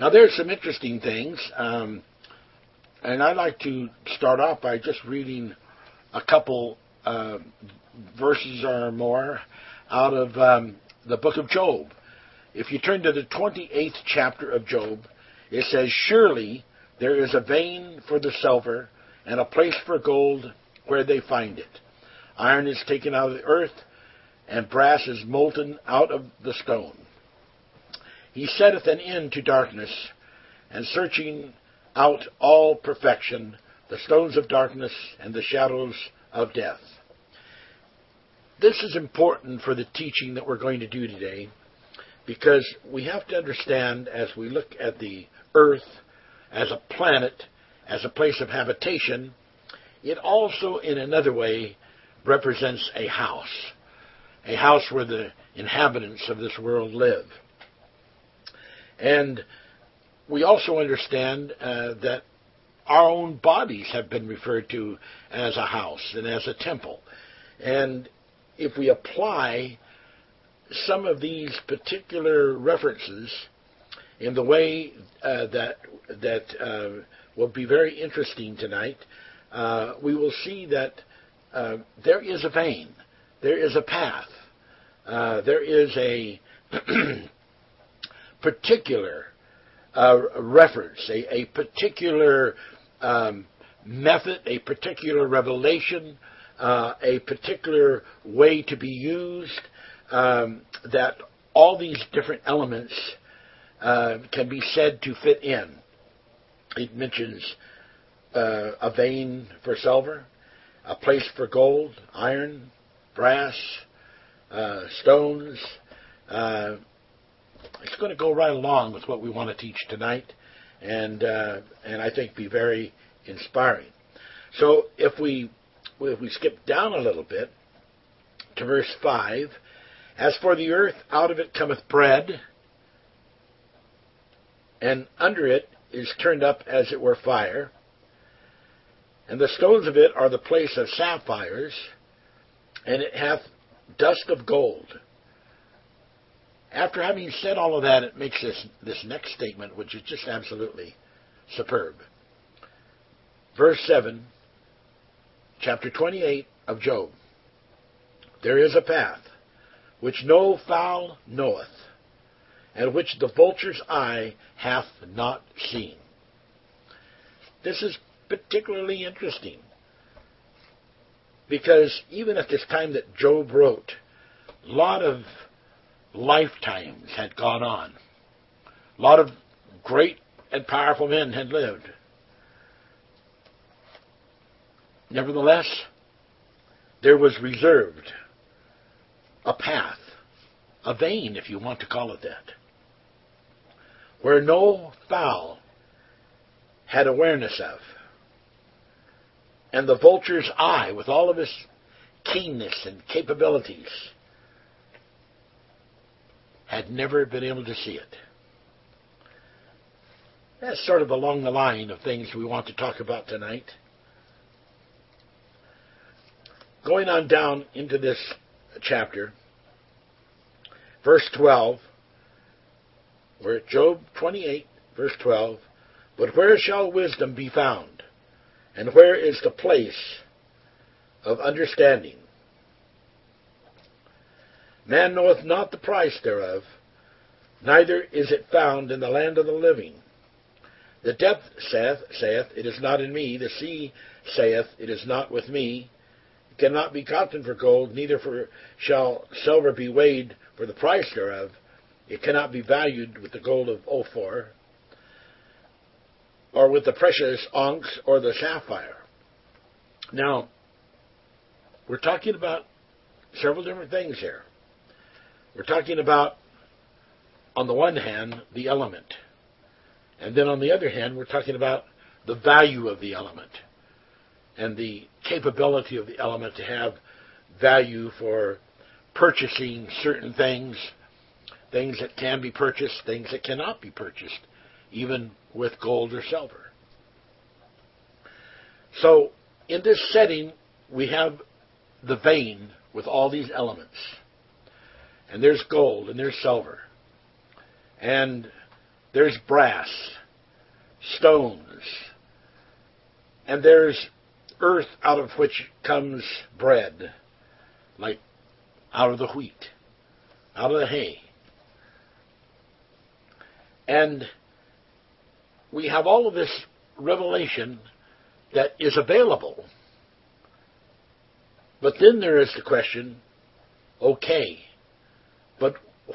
Now, there's some interesting things, um, and I'd like to start off by just reading a couple uh, verses or more out of um, the book of Job. If you turn to the 28th chapter of Job, it says, Surely there is a vein for the silver and a place for gold where they find it. Iron is taken out of the earth, and brass is molten out of the stone. He setteth an end to darkness, and searching out all perfection, the stones of darkness and the shadows of death. This is important for the teaching that we're going to do today because we have to understand as we look at the earth as a planet, as a place of habitation, it also, in another way, represents a house, a house where the inhabitants of this world live. And we also understand uh, that our own bodies have been referred to as a house and as a temple. And if we apply some of these particular references in the way uh, that that uh, will be very interesting tonight, uh, we will see that uh, there is a vein, there is a path, uh, there is a particular uh, reference, a, a particular um, method, a particular revelation, uh, a particular way to be used, um, that all these different elements uh, can be said to fit in. It mentions uh, a vein for silver, a place for gold, iron, brass, uh, stones. It's going to go right along with what we want to teach tonight, and uh, and I think be very inspiring. So if we if we skip down a little bit to verse five, as for the earth, out of it cometh bread, and under it is turned up as it were fire, and the stones of it are the place of sapphires, and it hath dust of gold. After having said all of that, it makes this, this next statement, which is just absolutely superb. Verse 7, chapter 28 of Job. There is a path which no fowl knoweth, and which the vulture's eye hath not seen. This is particularly interesting because even at this time that Job wrote, a lot of lifetimes had gone on. A lot of great and powerful men had lived. Nevertheless, there was reserved a path, a vein, if you want to call it that, where no fowl had awareness of. And the vulture's eye, with all of his keenness and capabilities, had never been able to see it. That's sort of along the line of things we want to talk about tonight. Going on down into this chapter, verse 12, we're at Job 28, verse 12. But where shall wisdom be found? And where is the place of understanding? Man knoweth not the price thereof, neither is it found in the land of the living. The depth saith, saith, It is not in me. The sea saith, It is not with me. It cannot be counted for gold, neither for shall silver be weighed for the price thereof. It cannot be valued with the gold of Ophir, or with the precious onyx or the sapphire. Now, we're talking about several different things here. We're talking about, on the one hand, the element. And then on the other hand, we're talking about the value of the element and the capability of the element to have value for purchasing certain things, things that can be purchased, things that cannot be purchased, even with gold or silver. So, in this setting, we have the vein with all these elements and there's gold, and there's silver. And there's brass, stones, and there's earth out of which comes bread, like out of the wheat, out of the hay. And we have all of this revelation that is available. But then there is the question okay, but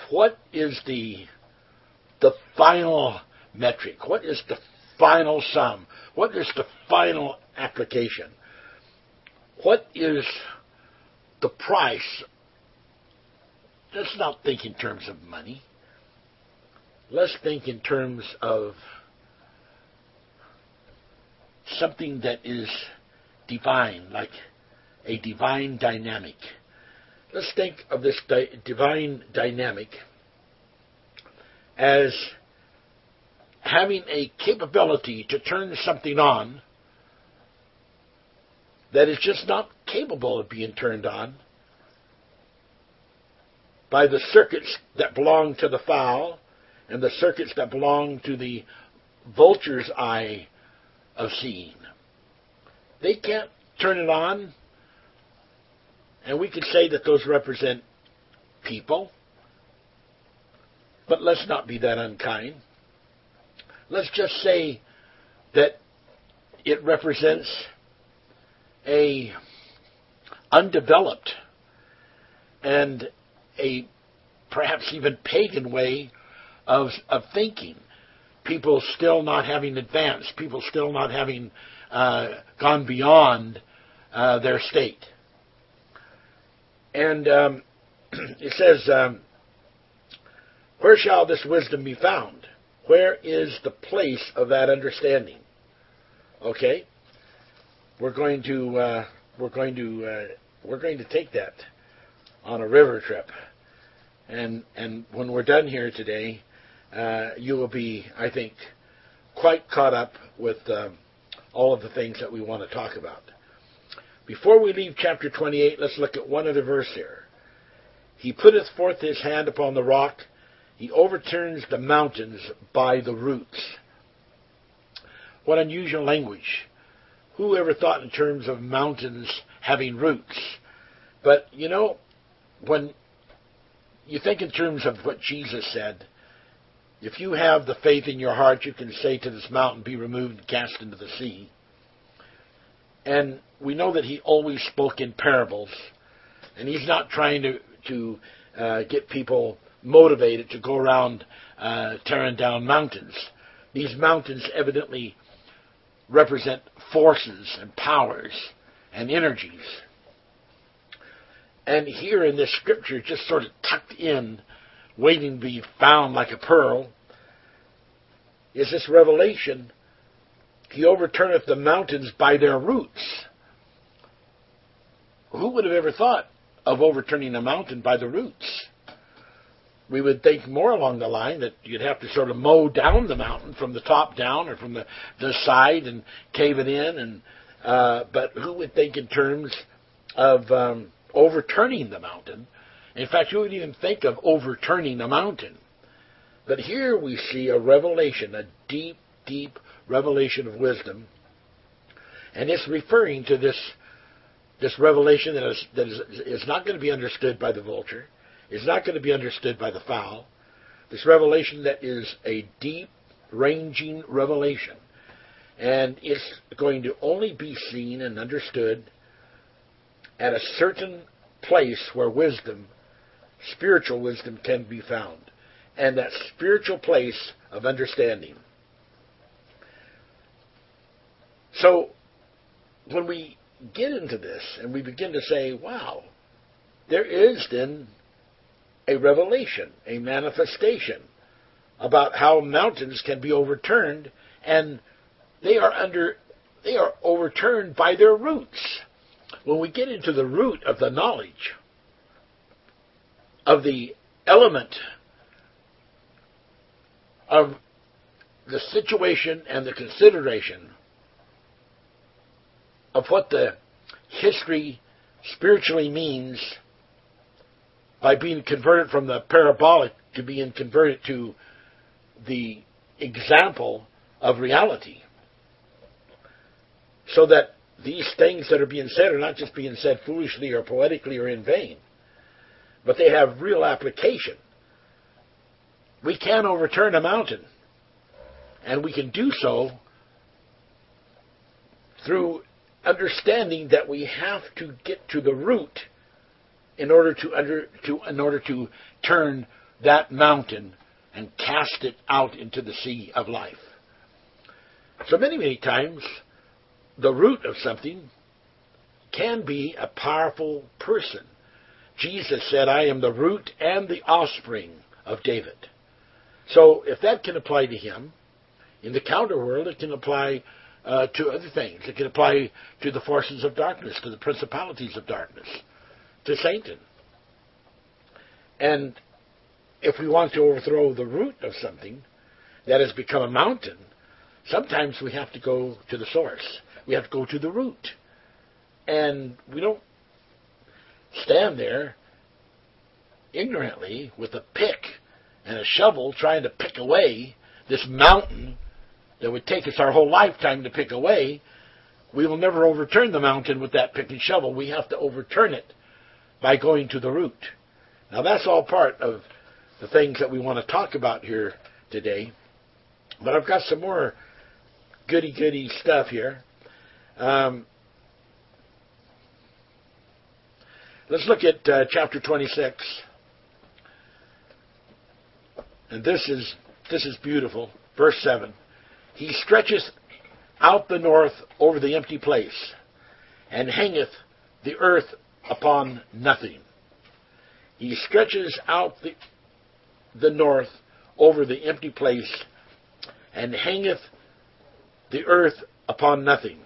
what is the, the final metric? What is the final sum? What is the final application? What is the price? Let's not think in terms of money. Let's think in terms of something that is divine, like a divine dynamic. Let's think of this di- divine dynamic as having a capability to turn something on that is just not capable of being turned on by the circuits that belong to the fowl and the circuits that belong to the vulture's eye of seeing. They can't turn it on, and we could say that those represent people, but let's not be that unkind. Let's just say that it represents a undeveloped and a perhaps even pagan way of of thinking. People still not having advanced. People still not having uh, gone beyond uh, their state. And um, it says, um, "Where shall this wisdom be found? Where is the place of that understanding?" Okay, we're going to uh, we're going to uh, we're going to take that on a river trip, and and when we're done here today, uh, you will be, I think, quite caught up with um, all of the things that we want to talk about. Before we leave chapter 28, let's look at one other verse here. He putteth forth his hand upon the rock, he overturns the mountains by the roots. What unusual language. Who ever thought in terms of mountains having roots? But, you know, when you think in terms of what Jesus said, if you have the faith in your heart, you can say to this mountain, Be removed and cast into the sea. And we know that he always spoke in parables, and he's not trying to, to uh, get people motivated to go around uh, tearing down mountains. These mountains evidently represent forces and powers and energies. And here in this scripture, just sort of tucked in waiting to be found like a pearl, is this revelation He overturneth the mountains by their roots. Who would have ever thought of overturning a mountain by the roots? We would think more along the line that you'd have to sort of mow down the mountain from the top down or from the, the side and cave it in. And uh, but who would think in terms of um, overturning the mountain? In fact, you would even think of overturning a mountain. But here we see a revelation, a deep, deep revelation of wisdom. And it's referring to this, this revelation that, is, that is, is not going to be understood by the vulture, is not going to be understood by the fowl. This revelation that is a deep, ranging revelation. And it's going to only be seen and understood at a certain place where wisdom spiritual wisdom can be found, and that spiritual place of understanding. So, when we get into this and we begin to say, wow, there is then a revelation, a manifestation about how mountains can be overturned, and they are under they are overturned by their roots. When we get into the root of the knowledge, of the element of the situation and the consideration of what the history spiritually means by being converted from the parabolic to being converted to the example of reality. So that these things that are being said are not just being said foolishly or poetically or in vain, but they have real application. We can overturn a mountain, and we can do so through understanding that we have to get to the root in order to under to in order to turn that mountain and cast it out into the sea of life. So many, many times the root of something can be a powerful person. Jesus said, I am the root and the offspring of David. So if that can apply to him, in the counter world, it can apply uh, to other things. It can apply to the forces of darkness, to the principalities of darkness, to Satan. And if we want to overthrow the root of something that has become a mountain, sometimes we have to go to the source. We have to go to the root. And we don't stand there ignorantly with a pick and a shovel trying to pick away this mountain that would take us our whole lifetime to pick away. We will never overturn the mountain with that pick and shovel. We have to overturn it by going to the root. Now that's all part of the things that we want to talk about here today. But I've got some more goody goody stuff here. Um, let's look at uh, chapter 26. And this is this is beautiful. Verse 7. He stretcheth out the north over the empty place, and hangeth the earth upon nothing. He stretches out the, the north over the empty place, and hangeth the earth upon nothing.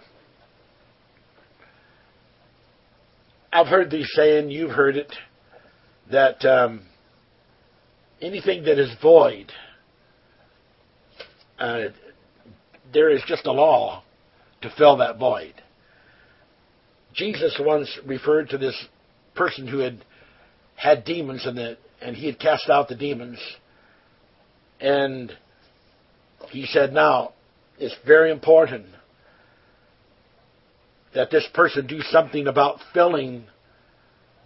I've heard these saying, you've heard it, that um, anything that is void, uh, there is just a law to fill that void. Jesus once referred to this person who had had demons and the and he had cast out the demons. And he said, now it's very important that this person do something about filling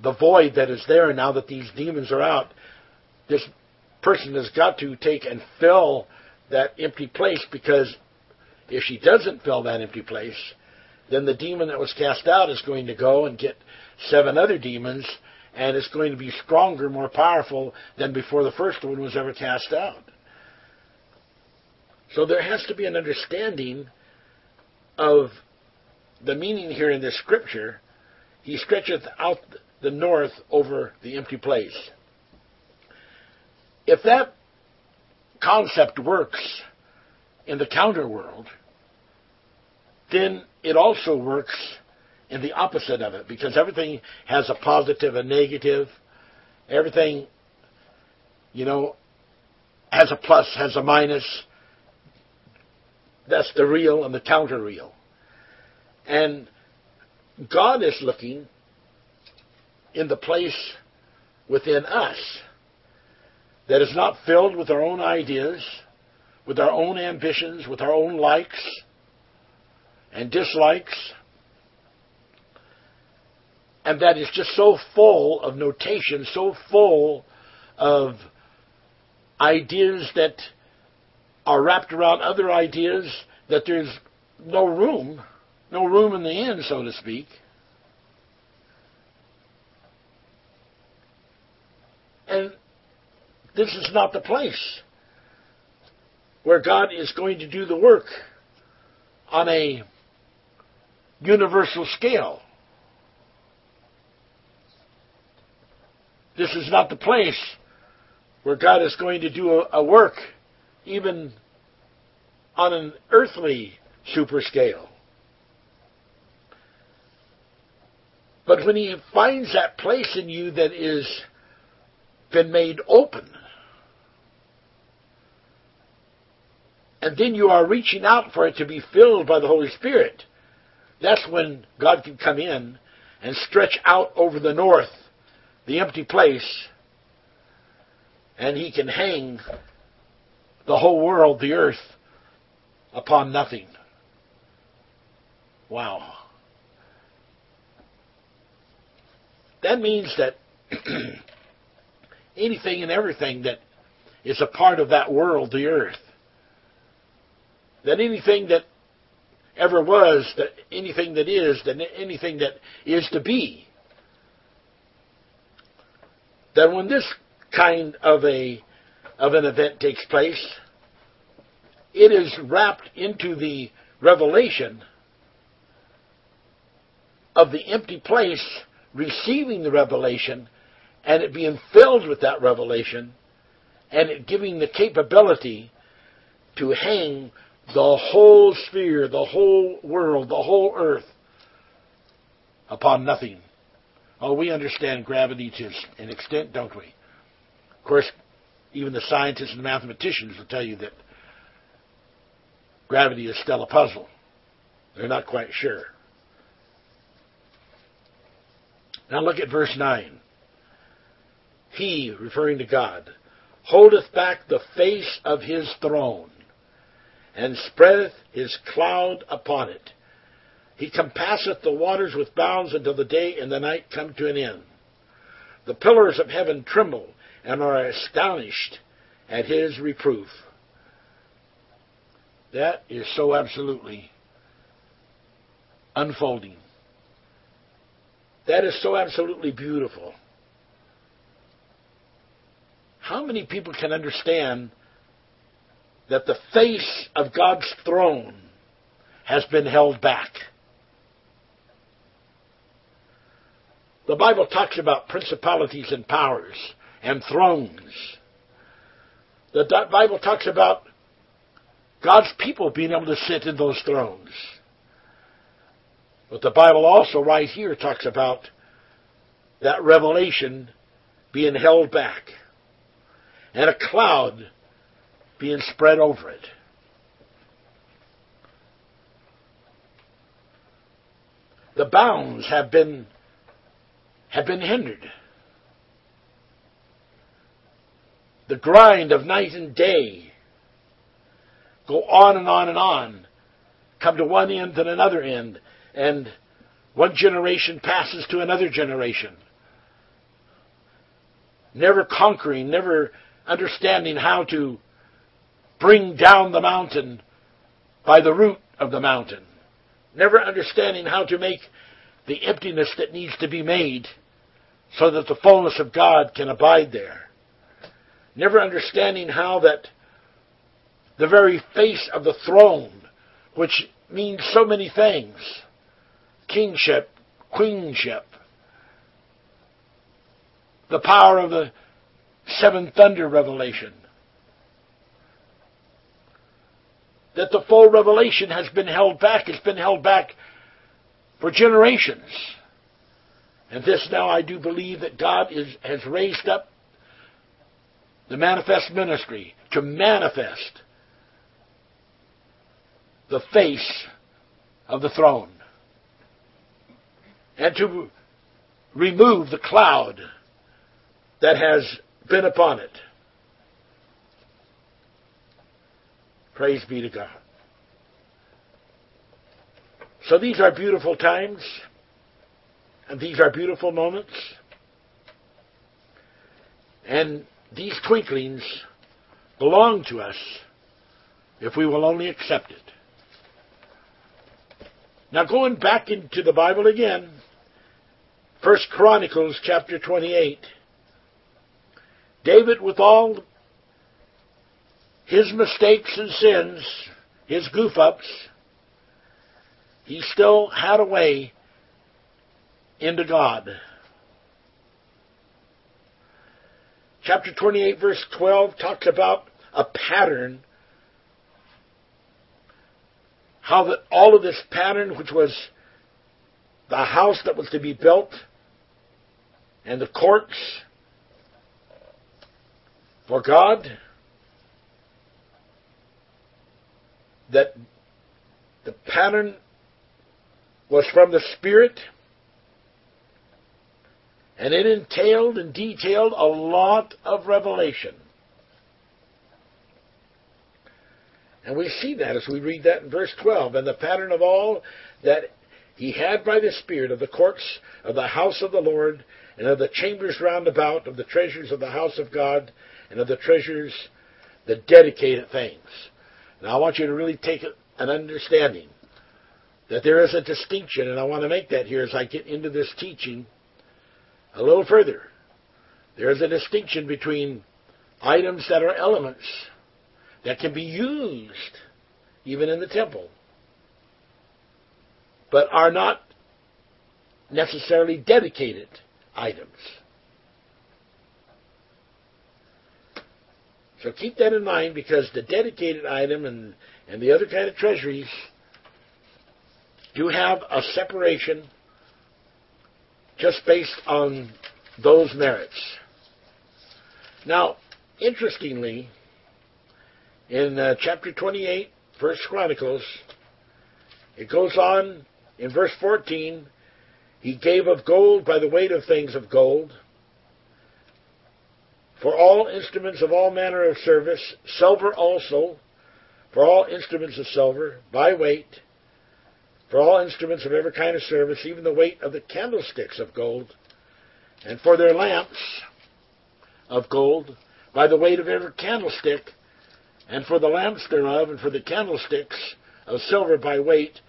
the void that is there now that these demons are out. This person has got to take and fill that empty place because if she doesn't fill that empty place, then the demon that was cast out is going to go and get seven other demons and it's going to be stronger, more powerful than before the first one was ever cast out. So there has to be an understanding of the meaning here in this scripture. He stretcheth out the north over the empty place. If that concept works in the counter world, then it also works in the opposite of it because everything has a positive and negative. Everything, you know, has a plus, has a minus. That's the real and the counter real. And God is looking in the place within us that is not filled with our own ideas, with our own ambitions, with our own likes and dislikes, and that is just so full of notation, so full of ideas that are wrapped around other ideas that there's no room, no room in the end, so to speak. And this is not the place where God is going to do the work on a universal scale. This is not the place where God is going to do a, work, even on an earthly super scale. But when He finds that place in you that is been made open, and then you are reaching out for it to be filled by the Holy Spirit, that's when God can come in and stretch out over the north the empty place, and he can hang the whole world, the earth, upon nothing. Wow. That means that anything and everything that is a part of that world, the earth, that anything that ever was, that anything that is, that anything that is to be, that when this kind of a of an event takes place, it is wrapped into the revelation of the empty place receiving the revelation and it being filled with that revelation and it giving the capability to hang the whole sphere, the whole world, the whole earth upon nothing. Oh, we understand gravity to an extent, don't we? Of course, even the scientists and mathematicians will tell you that gravity is still a puzzle. They're not quite sure. Now look at verse 9. He, referring to God, holdeth back the face of his throne, and spreadeth his cloud upon it. He compasseth the waters with bounds until the day and the night come to an end. The pillars of heaven tremble and are astonished at his reproof. That is so absolutely unfolding. That is so absolutely beautiful. How many people can understand that the face of God's throne has been held back? The Bible talks about principalities and powers and thrones. The Bible talks about God's people being able to sit in those thrones. But the Bible also, right here, talks about that revelation being held back and a cloud being spread over it. The bounds have been have been hindered. The grind of night and day go on and on and on, come to one end and another end, and one generation passes to another generation. Never conquering, never understanding how to bring down the mountain by the root of the mountain. Never understanding how to make the emptiness that needs to be made so that the fullness of God can abide there. Never understanding how that the very face of the throne, which means so many things, kingship, queenship, the power of the seven thunder revelation, that the full revelation has been held back. It's been held back for generations. And this now I do believe that God is, has raised up the manifest ministry to manifest the face of the throne and to remove the cloud that has been upon it. Praise be to God. So these are beautiful times, and these are beautiful moments. And these twinklings belong to us if we will only accept it. Now going back into the Bible again, First Chronicles chapter 28. David with all his mistakes and sins, his goof ups, he still had a way into God. Chapter 28, verse 12, talks about a pattern. How that all of this pattern, which was the house that was to be built, and the courts for God, that the pattern was from the Spirit and it entailed and detailed a lot of revelation. And we see that as we read that in verse 12. And the pattern of all that he had by the Spirit of the courts of the house of the Lord, and of the chambers round about, of the treasures of the house of God, and of the treasures, the dedicated things. Now I want you to really take an understanding that there is a distinction, and I want to make that here as I get into this teaching a little further. There is a distinction between items that are elements that can be used even in the temple, but are not necessarily dedicated items. So keep that in mind because the dedicated item and, and the other kind of treasuries do have a separation just based on those merits. Now, interestingly, in uh, chapter 28, First Chronicles, it goes on in verse 14, he gave of gold by the weight of things of gold, for all instruments of all manner of service, silver also, for all instruments of silver, by weight, for all instruments of every kind of service, even the weight of the candlesticks of gold, and for their lamps of gold, by the weight of every candlestick, and for the lamps thereof, and for the candlesticks of silver by weight,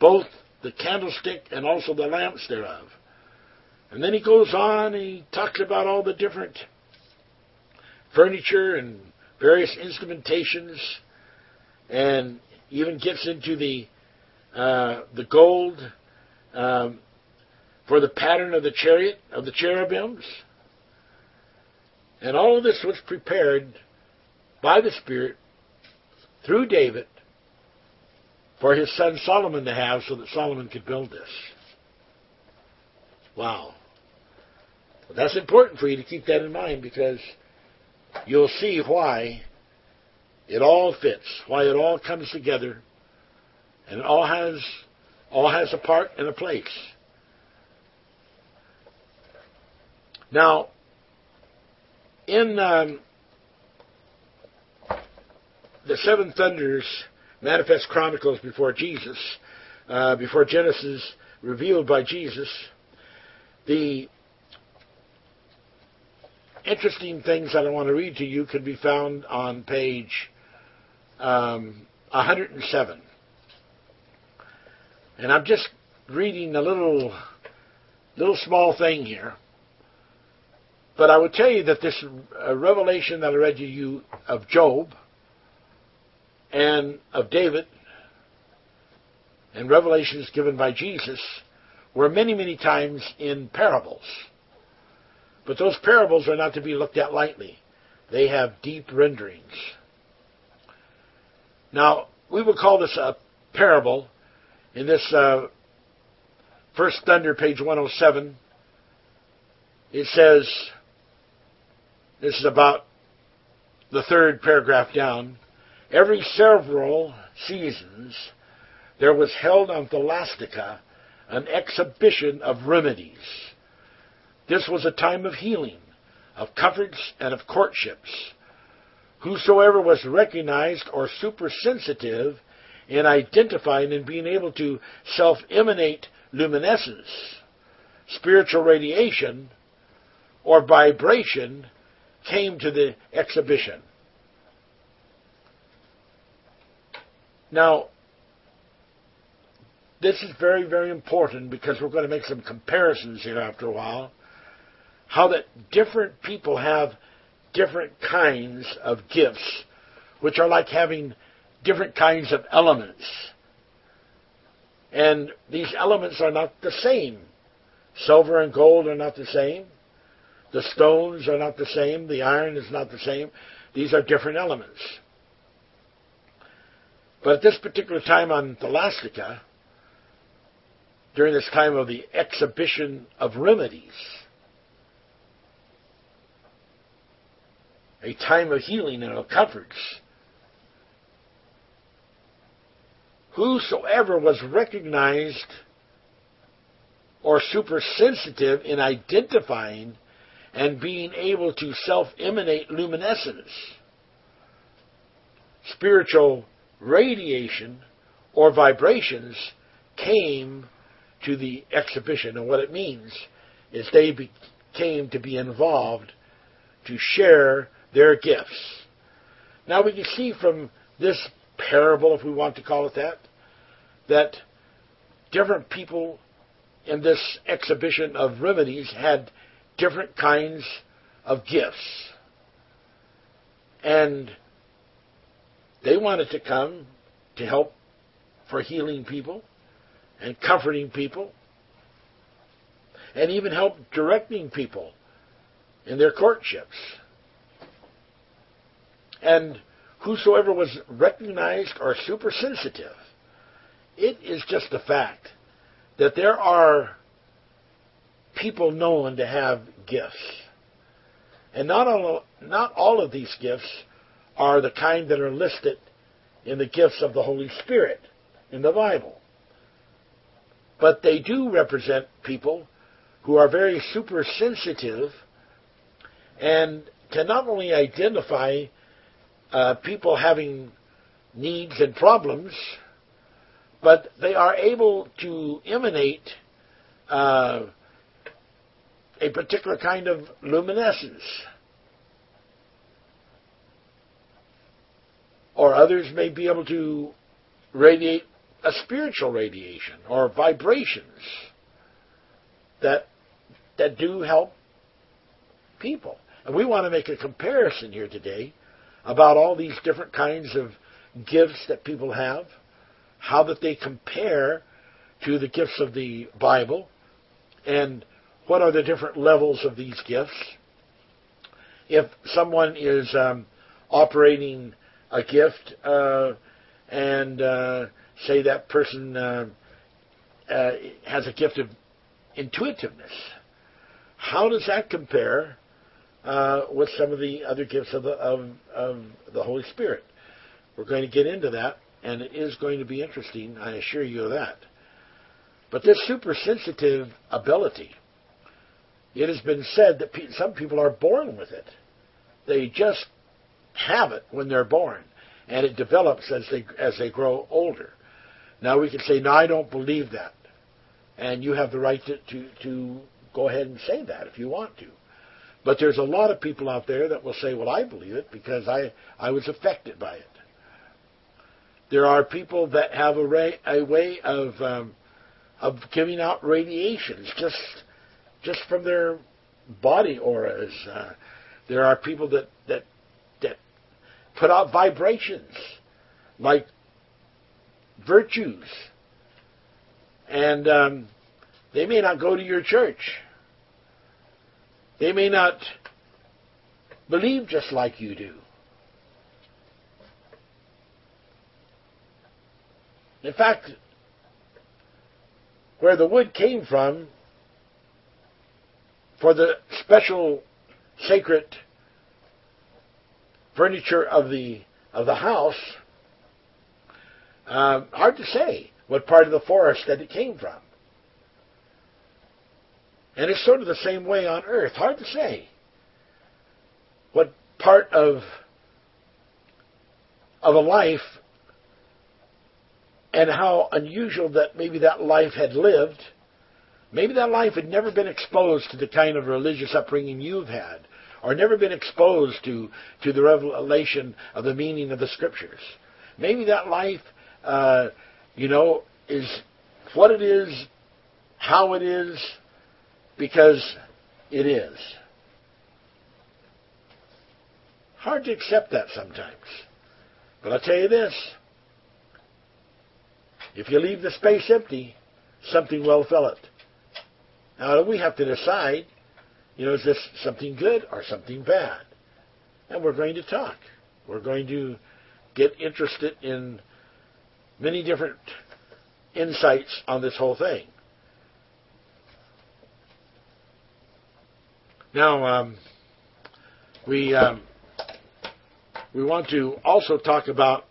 both the candlestick and also the lamps thereof. And then he goes on, he talks about all the different furniture and various instrumentations, and even gets into the uh, the gold um, for the pattern of the chariot of the cherubims. And all of this was prepared by the Spirit through David for his son Solomon to have so that Solomon could build this. Wow. Well, that's important for you to keep that in mind because you'll see why it all fits, why it all comes together and it all has all has a part and a place. Now, in um, the Seven Thunders Manifest Chronicles before Jesus, uh, before Genesis revealed by Jesus, the interesting things that I want to read to you can be found on page um, 107. And I'm just reading a little, little small thing here. But I would tell you that this uh, revelation that I read to you of Job and of David and revelations given by Jesus were many, many times in parables. But those parables are not to be looked at lightly. They have deep renderings. Now, we would call this a parable in this uh, First Thunder, page 107, it says, this is about the third paragraph down, every several seasons there was held on Scholastica an exhibition of remedies. This was a time of healing, of comforts, and of courtships. Whosoever was recognized or supersensitive in identifying and being able to self emanate luminescence, spiritual radiation, or vibration came to the exhibition. Now, this is very, very important because we're going to make some comparisons here after a while. How that different people have different kinds of gifts, which are like having different kinds of elements. And these elements are not the same. Silver and gold are not the same. The stones are not the same. The iron is not the same. These are different elements. But at this particular time on Scholastica, during this time of the exhibition of remedies, a time of healing and of comforts, whosoever was recognized or supersensitive in identifying and being able to self emanate luminescence, spiritual radiation or vibrations came to the exhibition. And what it means is they be, came to be involved to share their gifts. Now we can see from this parable, if we want to call it that, that different people in this exhibition of remedies had different kinds of gifts. And they wanted to come to help for healing people and comforting people and even help directing people in their courtships. And whosoever was recognized or super sensitive, it is just a fact that there are people known to have gifts. And not all, not all of these gifts are the kind that are listed in the gifts of the Holy Spirit in the Bible. But they do represent people who are very super sensitive and can not only identify uh, people having needs and problems, but they are able to emanate uh, a particular kind of luminescence. Or others may be able to radiate a spiritual radiation or vibrations that that do help people. And we want to make a comparison here today about all these different kinds of gifts that people have, how that they compare to the gifts of the Bible, and what are the different levels of these gifts. If someone is um, operating a gift uh, and uh, say that person uh, uh has a gift of intuitiveness, how does that compare uh, with some of the other gifts of the, of, of the Holy Spirit? We're going to get into that, and it is going to be interesting, I assure you of that. But this super sensitive ability, it has been said that pe- some people are born with it. They just have it when they're born, and it develops as they as they grow older. Now we can say, no, I don't believe that, and you have the right to, to, to go ahead and say that if you want to. But there's a lot of people out there that will say, well, I believe it because I, I was affected by it. There are people that have a, ray, a way of, um, of giving out radiations just, just from their body auras. Uh, there are people that, that, that put out vibrations like virtues. And um, they may not go to your church they may not believe just like you do. In fact, where the wood came from for the special sacred furniture of the of the house, um, hard to say what part of the forest that it came from. And it's sort of the same way on earth. Hard to say what part of of a life and how unusual that maybe that life had lived. Maybe that life had never been exposed to the kind of religious upbringing you've had, or never been exposed to, to the revelation of the meaning of the scriptures. Maybe that life, uh, you know, is what it is, how it is, because it is. Hard to accept that sometimes. But I'll tell you this if you leave the space empty, something will fill it. Now we have to decide, you know, is this something good or something bad? And we're going to talk. We're going to get interested in many different insights on this whole thing. Now, um, we um, we want to also talk about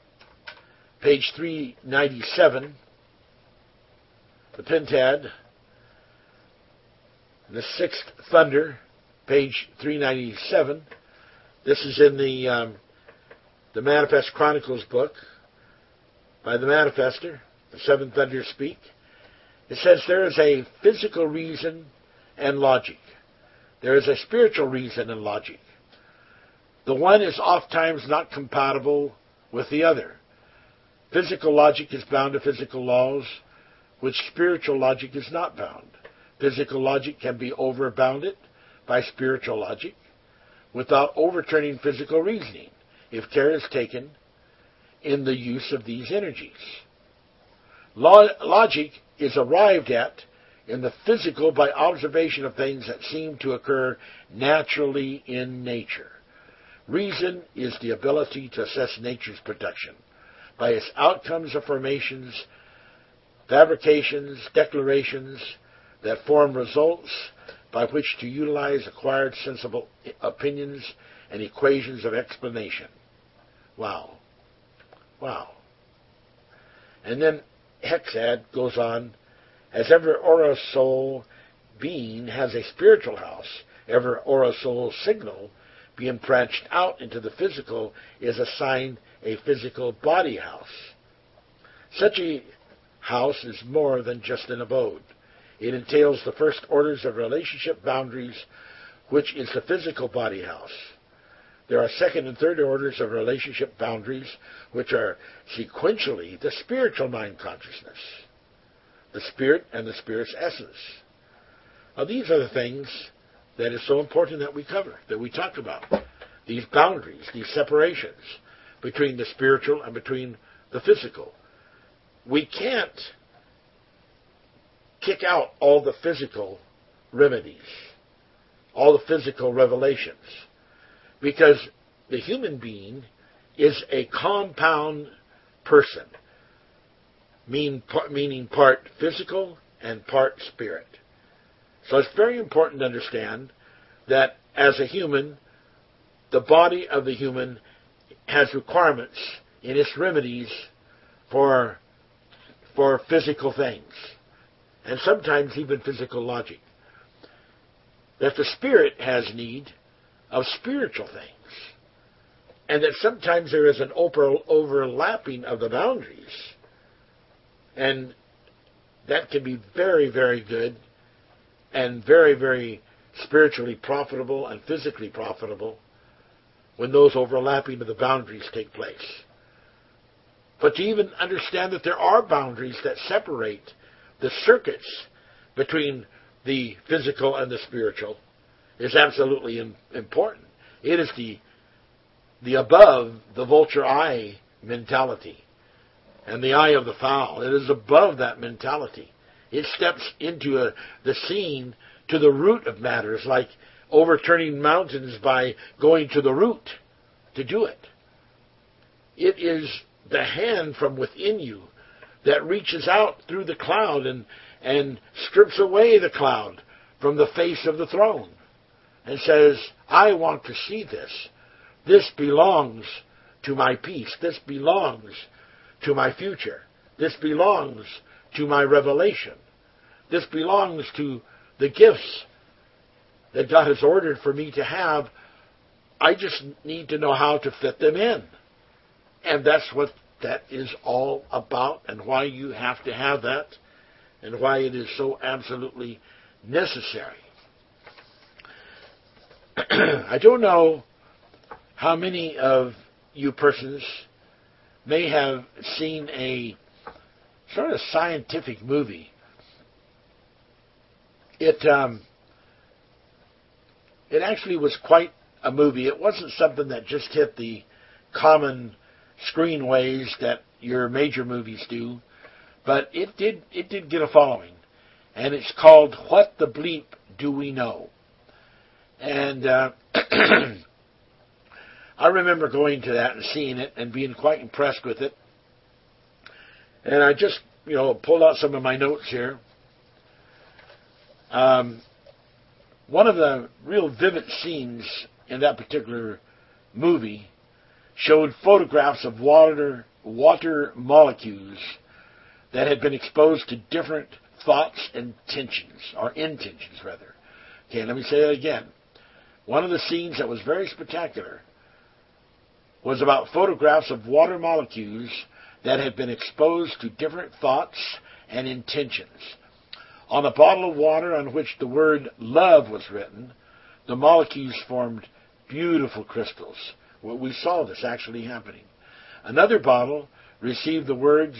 page 397, the Pentad, the Sixth Thunder, page 397. This is in the um, the Manifest Chronicles book, by the manifester, the seven thunders speak. It says there is a physical reason and logic. There is a spiritual reason and logic. The one is oft times not compatible with the other. Physical logic is bound to physical laws, which spiritual logic is not bound. Physical logic can be overbounded by spiritual logic without overturning physical reasoning if care is taken in the use of these energies. Logic is arrived at in the physical by observation of things that seem to occur naturally in nature. Reason is the ability to assess nature's production by its outcomes of formations, fabrications, declarations that form results by which to utilize acquired sensible opinions and equations of explanation. Wow. Wow. And then Hexad goes on, as every aura soul being has a spiritual house, every aura soul signal being branched out into the physical is assigned a physical body house. Such a house is more than just an abode. It entails the first orders of relationship boundaries, which is the physical body house. There are second and third orders of relationship boundaries, which are sequentially the spiritual mind consciousness, the spirit and the spirit's essence. Now, these are the things that is so important that we cover, that we talk about. These boundaries, these separations between the spiritual and between the physical. We can't kick out all the physical remedies, all the physical revelations, because the human being is a compound person, mean, meaning part physical and part spirit. So it's very important to understand that as a human, the body of the human has requirements in its remedies for, for physical things, and sometimes even physical logic. That the spirit has need of spiritual things, and that sometimes there is an over, overlapping of the boundaries, and that can be very, very good and very, very spiritually profitable and physically profitable when those overlapping of the boundaries take place. But to even understand that there are boundaries that separate the circuits between the physical and the spiritual is absolutely important. It is the the above the vulture eye mentality and the eye of the fowl. It is above that mentality. It steps into a, the scene to the root of matters, like overturning mountains by going to the root to do it. It is the hand from within you that reaches out through the cloud and, and strips away the cloud from the face of the throne and says, I want to see this. This belongs to my peace. This belongs to my future. This belongs to my revelation. This belongs to the gifts that God has ordered for me to have. I just need to know how to fit them in. And that's what that is all about and why you have to have that and why it is so absolutely necessary. I don't know how many of you persons may have seen a sort of scientific movie it um, it actually was quite a movie. It wasn't something that just hit the common screenways that your major movies do, but it did it did get a following, and it's called "What the Bleep Do We Know?" And uh, I remember going to that and seeing it and being quite impressed with it. And I just you know pulled out some of my notes here. Um, one of the real vivid scenes in that particular movie showed photographs of water water molecules that had been exposed to different thoughts and tensions, or intentions rather. Okay, let me say that again. One of the scenes that was very spectacular was about photographs of water molecules that had been exposed to different thoughts and intentions. On a bottle of water on which the word love was written, the molecules formed beautiful crystals. Well, we saw this actually happening. Another bottle received the words,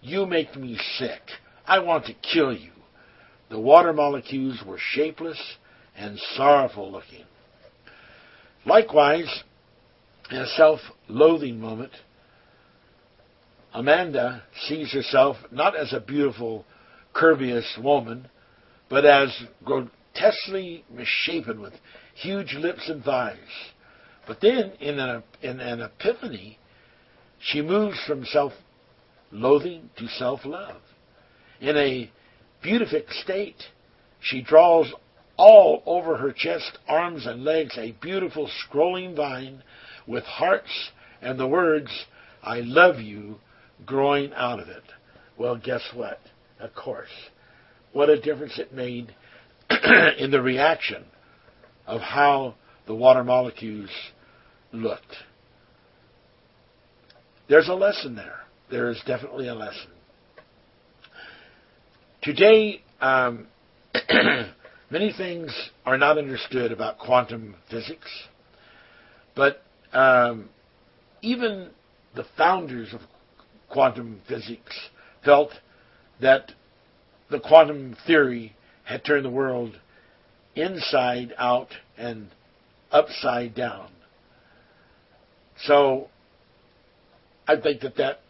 You make me sick. I want to kill you. The water molecules were shapeless and sorrowful looking. Likewise, in a self loathing moment, Amanda sees herself not as a beautiful, curvious woman, but as grotesquely misshapen with huge lips and thighs. But then, in an, in an epiphany, she moves from self loathing to self love. In a beatific state, she draws all over her chest, arms, and legs a beautiful scrolling vine with hearts and the words, I love you, growing out of it. Well, guess what? Of course. What a difference it made in the reaction of how the water molecules looked. There's a lesson there. There is definitely a lesson. Today, um, many things are not understood about quantum physics, but um, even the founders of quantum physics felt that the quantum theory had turned the world inside out and upside down. So I think that that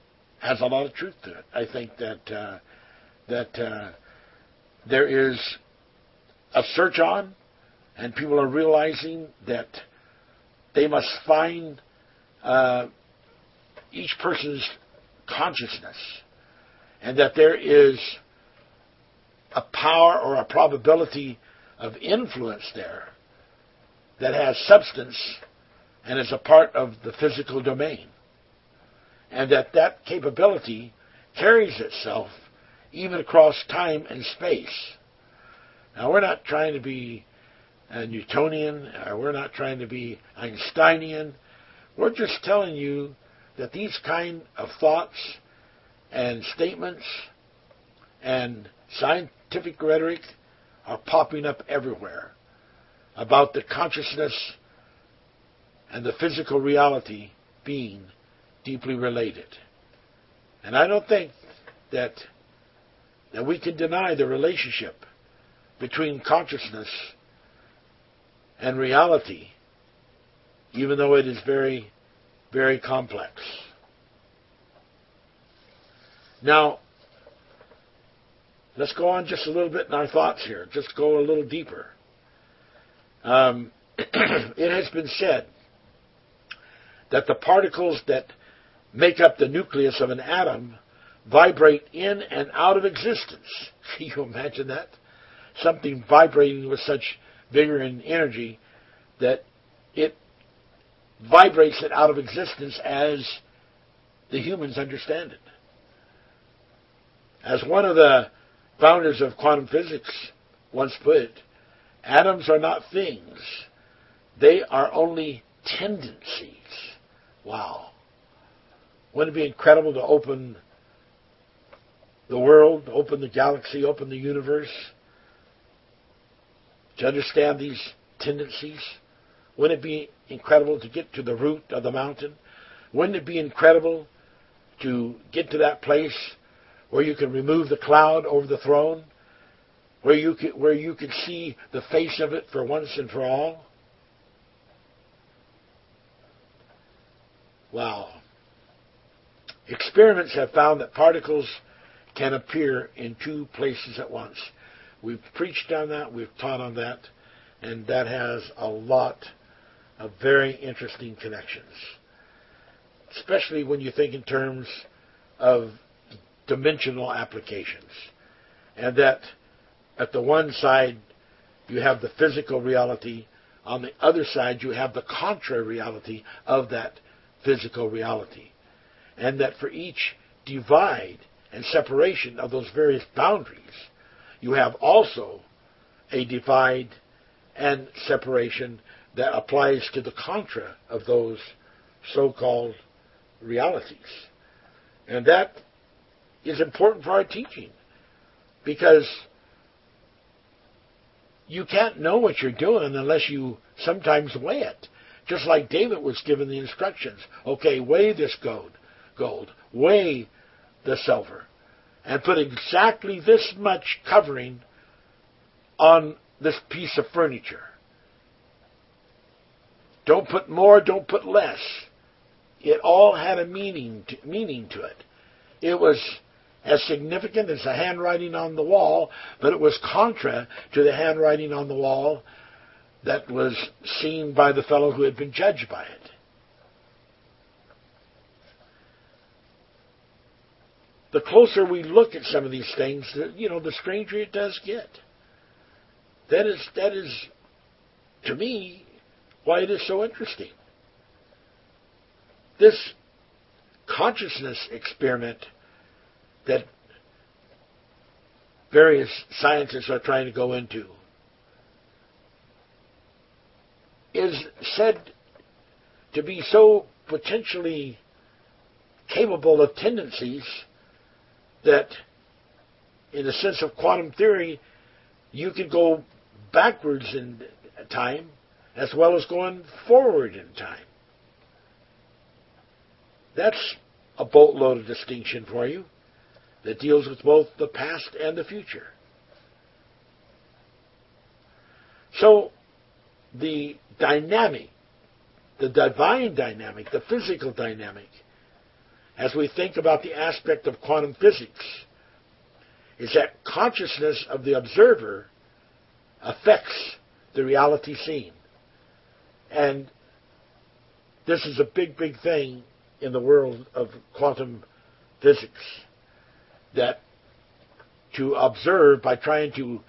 has a lot of truth to it. I think that uh, that uh, there is a search on, and people are realizing that they must find uh, each person's consciousness, and that there is a power or a probability of influence there that has substance and is a part of the physical domain. And that that capability carries itself even across time and space. Now, we're not trying to be Uh, Newtonian, or we're not trying to be Einsteinian. We're just telling you that these kind of thoughts and statements and scientific rhetoric are popping up everywhere about the consciousness and the physical reality being deeply related. And I don't think that that we can deny the relationship between consciousness and reality, even though it is very, very complex. Now, let's go on just a little bit in our thoughts here. Just go a little deeper. Um, it has been said that the particles that make up the nucleus of an atom vibrate in and out of existence. Can you imagine that? Something vibrating with such vigor and energy that it vibrates it out of existence as the humans understand it. As one of the founders of quantum physics once put it, atoms are not things, they are only tendencies. Wow. Wouldn't it be incredible to open the world, open the galaxy, open the universe, to understand these tendencies? Wouldn't it be incredible to get to the root of the mountain? Wouldn't it be incredible to get to that place where you can remove the cloud over the throne, where you can, where you can see the face of it for once and for all? Wow. Experiments have found that particles can appear in two places at once. We've preached on that, we've taught on that, and that has a lot of very interesting connections. Especially when you think in terms of dimensional applications. And that at the one side you have the physical reality, on the other side you have the contrary reality of that physical reality. And that for each divide and separation of those various boundaries, you have also a divide and separation that applies to the contra of those so called realities. And that is important for our teaching because you can't know what you're doing unless you sometimes weigh it. Just like David was given the instructions. Okay, weigh this gold, gold, weigh the silver, and put exactly this much covering on this piece of furniture. Don't put more, don't put less. It all had a meaning to, meaning to it. It was as significant as the handwriting on the wall, but it was contra to the handwriting on the wall that was seen by the fellow who had been judged by it. The closer we look at some of these things, you know, the stranger it does get. That is, that is, to me, why it is so interesting. This consciousness experiment that various scientists are trying to go into is said to be so potentially capable of tendencies that, in the sense of quantum theory, you can go backwards in time as well as going forward in time. That's a boatload of distinction for you that deals with both the past and the future. So, the dynamic, the divine dynamic, the physical dynamic, as we think about the aspect of quantum physics, is that consciousness of the observer affects the reality seen. And this is a big, big thing in the world of quantum physics that to observe by trying to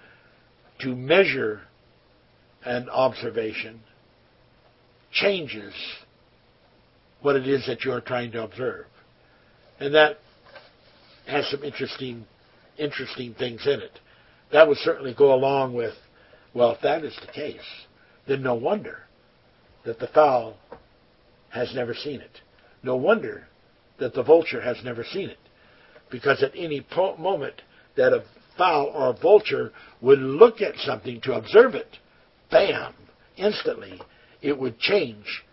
to measure an observation changes what it is that you're trying to observe. And that has some interesting interesting things in it. That would certainly go along with well, if that is the case, then no wonder that the fowl has never seen it. No wonder that the vulture has never seen it because at any po- moment that a fowl or a vulture would look at something to observe it, bam, instantly it would change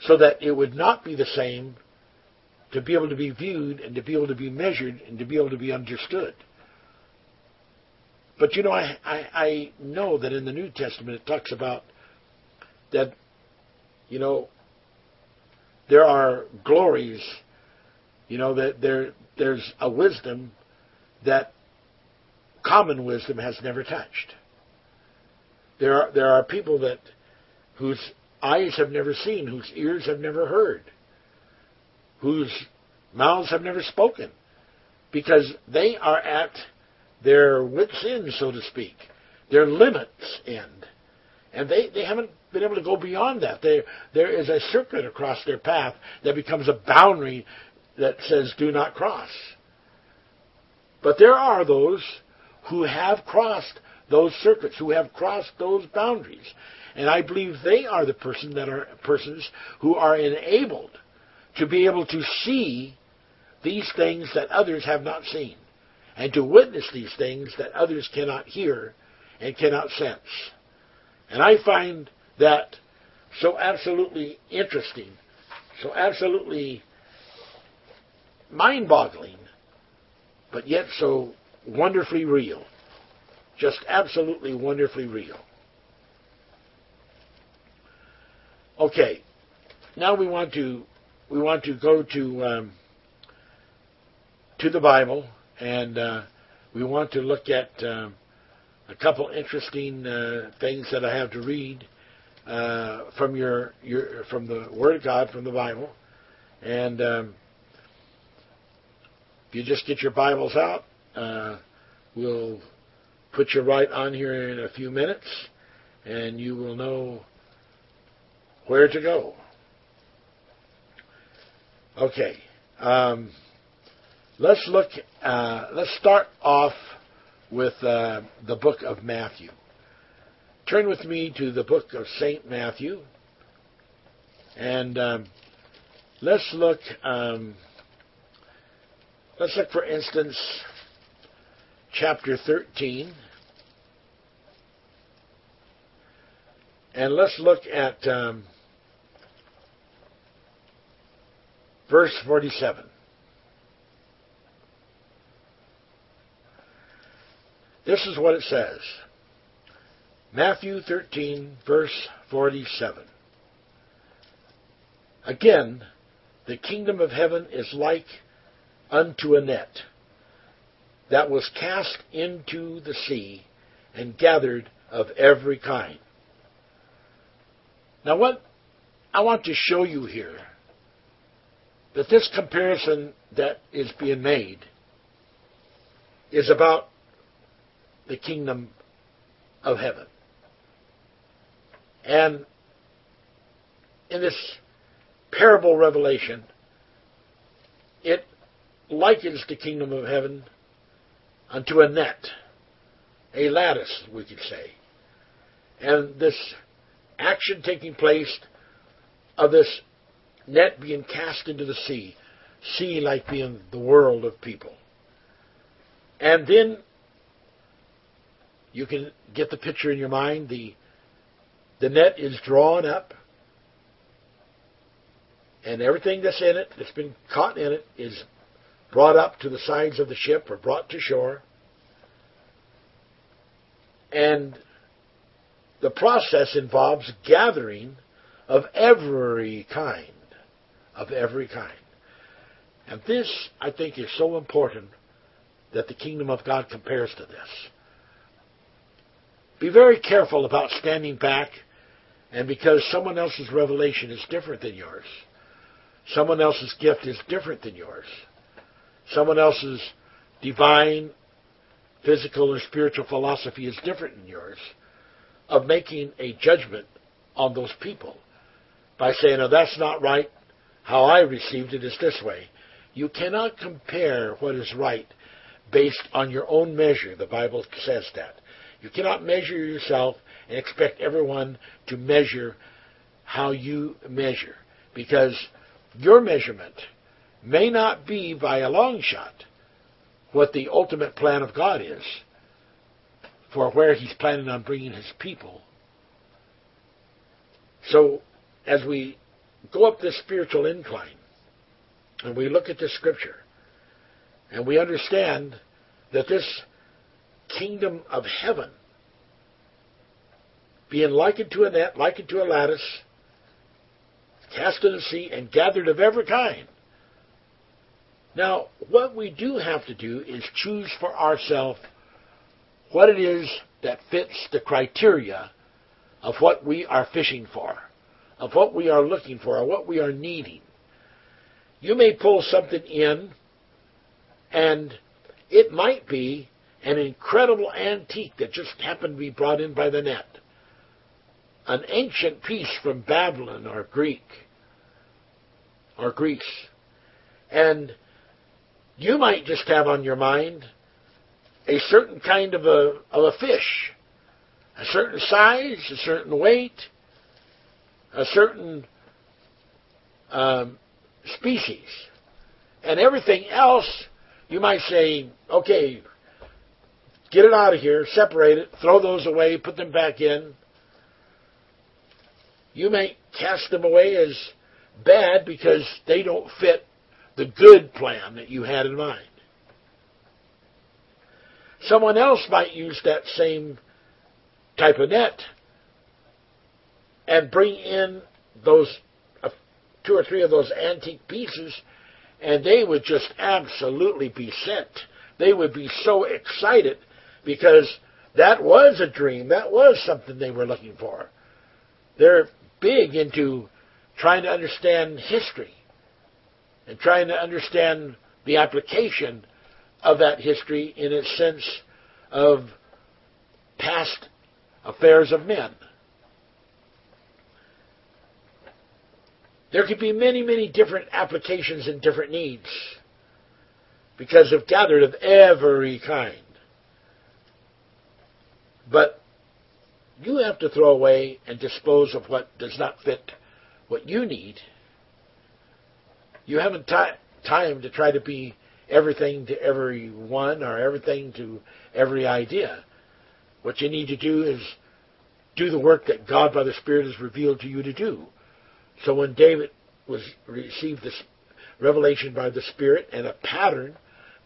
so that it would not be the same to be able to be viewed and to be able to be measured and to be able to be understood. But you know, I, I, I know that in the New Testament it talks about that, you know, there are glories, you know, that there there's a wisdom that common wisdom has never touched. There are, there are people that whose eyes have never seen, whose ears have never heard, whose mouths have never spoken, because they are at their wits' end, so to speak, their limits end, and they, they haven't been able to go beyond that. They, there is a circuit across their path that becomes a boundary that says do not cross. But there are those who have crossed those circuits, who have crossed those boundaries. And I believe they are the person that are persons who are enabled to be able to see these things that others have not seen, and to witness these things that others cannot hear and cannot sense. And I find that so absolutely interesting, so absolutely mind boggling, but yet so wonderfully real. Just absolutely wonderfully real. Okay, now we want to we want to go to um, to the Bible, and uh, we want to look at um, a couple interesting uh, things that I have to read uh, from your your from the Word of God from the Bible, and um, if you just get your Bibles out, uh, we'll put you right on here in a few minutes, and you will know where to go. Okay, um, let's look. Uh, let's start off with uh, the book of Matthew. Turn with me to the book of Saint Matthew, and um, let's look. Um, Let's look, for instance, chapter 13. And let's look at um, verse 47. This is what it says Matthew 13, verse 47. Again, the kingdom of heaven is like unto a net that was cast into the sea and gathered of every kind. Now, what I want to show you here that this comparison that is being made is about the kingdom of heaven. And in this parable revelation, it likens the kingdom of heaven unto a net, a lattice, we could say. And this action taking place of this net being cast into the sea, sea like being the world of people. And then you can get the picture in your mind. The the net is drawn up, and everything that's in it, that's been caught in it, is brought up to the sides of the ship or brought to shore. And the process involves gathering of every kind. Of every kind. And this, I think, is so important that the kingdom of God compares to this. Be very careful about standing back and because someone else's revelation is different than yours. Someone else's gift is different than yours. Someone else's divine, physical, or spiritual philosophy is different than yours. Of making a judgment on those people by saying, "Oh, that's not right. How I received it is this way." You cannot compare what is right based on your own measure. The Bible says that. You cannot measure yourself and expect everyone to measure how you measure because your measurement may not be by a long shot what the ultimate plan of God is for where He's planning on bringing His people. So, as we go up this spiritual incline and we look at this scripture and we understand that this kingdom of heaven, being likened to a net, likened to a lattice, cast in the sea, and gathered of every kind. Now, what we do have to do is choose for ourselves what it is that fits the criteria of what we are fishing for, of what we are looking for, or what we are needing. You may pull something in, and it might be an incredible antique that just happened to be brought in by the net. An ancient piece from Babylon or Greek or Greece. And you might just have on your mind a certain kind of a, of a fish, a certain size, a certain weight, a certain um, species. And everything else, you might say, okay, Get it out of here, separate it, throw those away, put them back in. You may cast them away as bad because they don't fit the good plan that you had in mind. Someone else might use that same type of net and bring in those uh, two or three of those antique pieces, and they would just absolutely be sent. They would be so excited because that was a dream. That was something they were looking for. They're big into trying to understand history and trying to understand the application of that history in its sense of past affairs of men. There could be many, many different applications and different needs because of gathered of every kind. But you have to throw away and dispose of what does not fit what you need. You haven't t- time to try to be everything to everyone or everything to every idea. What you need to do is do the work that God by the Spirit has revealed to you to do. So when David was received this revelation by the Spirit and a pattern,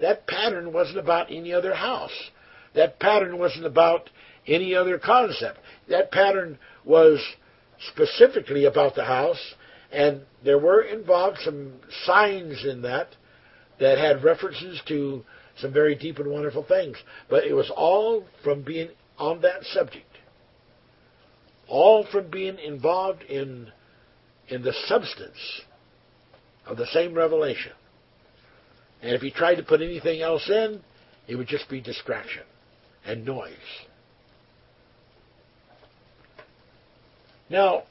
that pattern wasn't about any other house. That pattern wasn't about any other concept. That pattern was specifically about the house, and there were involved some signs in that that had references to some very deep and wonderful things. But it was all from being on that subject. All from being involved in in the substance of the same revelation. And if he tried to put anything else in, it would just be distraction and noise. Now,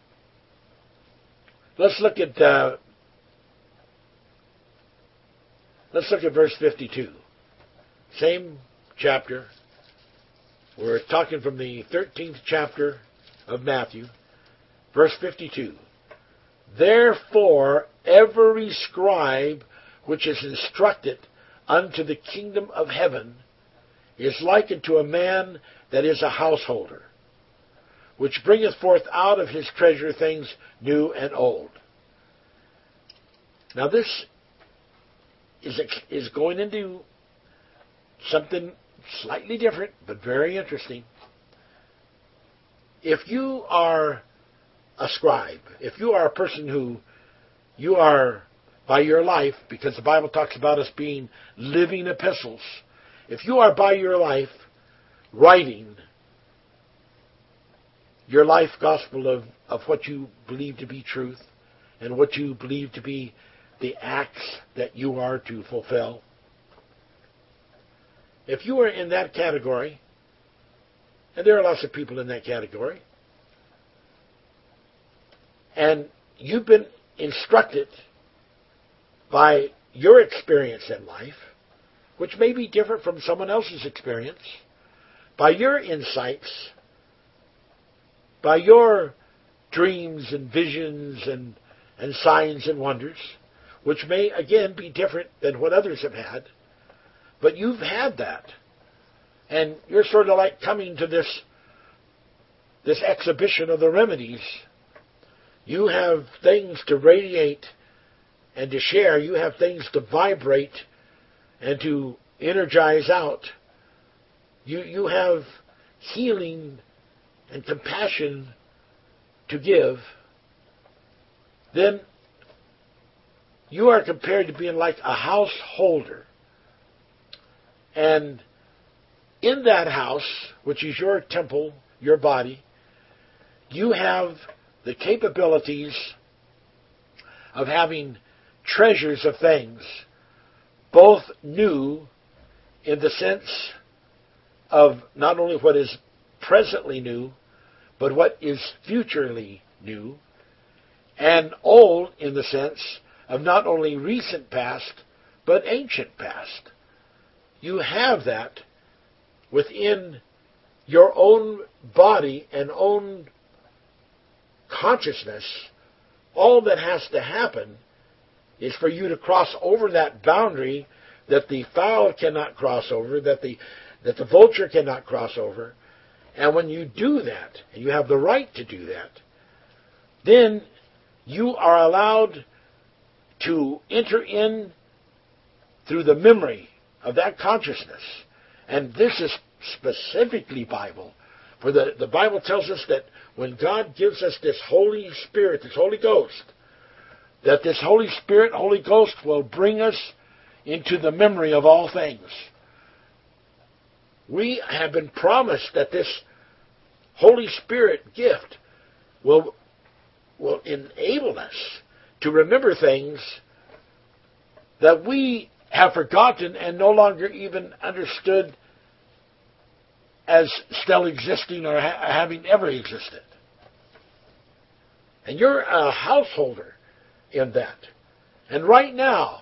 let's look at uh, let's look at verse 52. Same chapter. We're talking from the 13th chapter of Matthew, verse 52. Therefore, every scribe which is instructed unto the kingdom of heaven is likened to a man that is a householder, which bringeth forth out of his treasure things new and old. Now this is is going into something slightly different, but very interesting. If you are a scribe, if you are a person who you are by your life, because the Bible talks about us being living epistles, if you are by your life writing your life gospel of, of what you believe to be truth and what you believe to be the acts that you are to fulfill, if you are in that category, and there are lots of people in that category, and you've been instructed by your experience in life, which may be different from someone else's experience, by your insights, by your dreams and visions and, and signs and wonders, which may again be different than what others have had, but you've had that. And you're sort of like coming to this this exhibition of the remedies you have things to radiate and to share. You have things to vibrate and to energize out. You, you have healing and compassion to give. Then you are compared to being like a householder. And in that house, which is your temple, your body, you have the capabilities of having treasures of things, both new in the sense of not only what is presently new, but what is futurely new, and old in the sense of not only recent past, but ancient past. You have that within your own body and own consciousness, all that has to happen is for you to cross over that boundary that the fowl cannot cross over, that the that the vulture cannot cross over. And when you do that, and you have the right to do that, then you are allowed to enter in through the memory of that consciousness. And this is specifically Bible. For the, the Bible tells us that when God gives us this Holy Spirit, this Holy Ghost, that this Holy Spirit, Holy Ghost will bring us into the memory of all things. We have been promised that this Holy Spirit gift will, will enable us to remember things that we have forgotten and no longer even understood as still existing or ha- having ever existed. And you're a householder in that. And right now,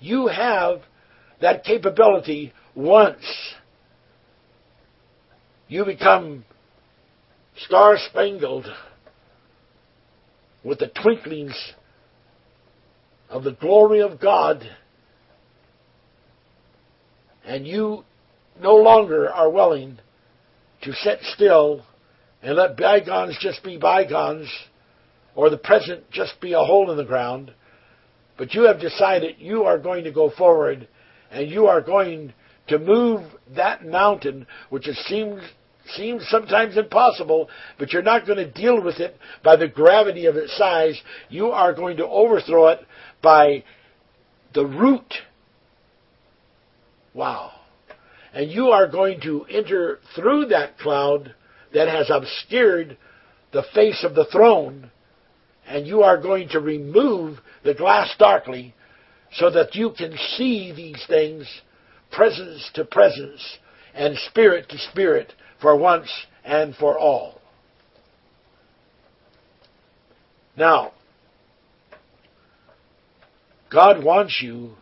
you have that capability once you become star spangled with the twinklings of the glory of God and you no longer are willing to sit still and let bygones just be bygones, or the present just be a hole in the ground, but you have decided you are going to go forward and you are going to move that mountain, which it seems seems sometimes impossible, but you're not going to deal with it by the gravity of its size. You are going to overthrow it by the root. Wow. And you are going to enter through that cloud that has obscured the face of the throne, and you are going to remove the glass darkly so that you can see these things presence to presence and spirit to spirit for once and for all. Now, God wants you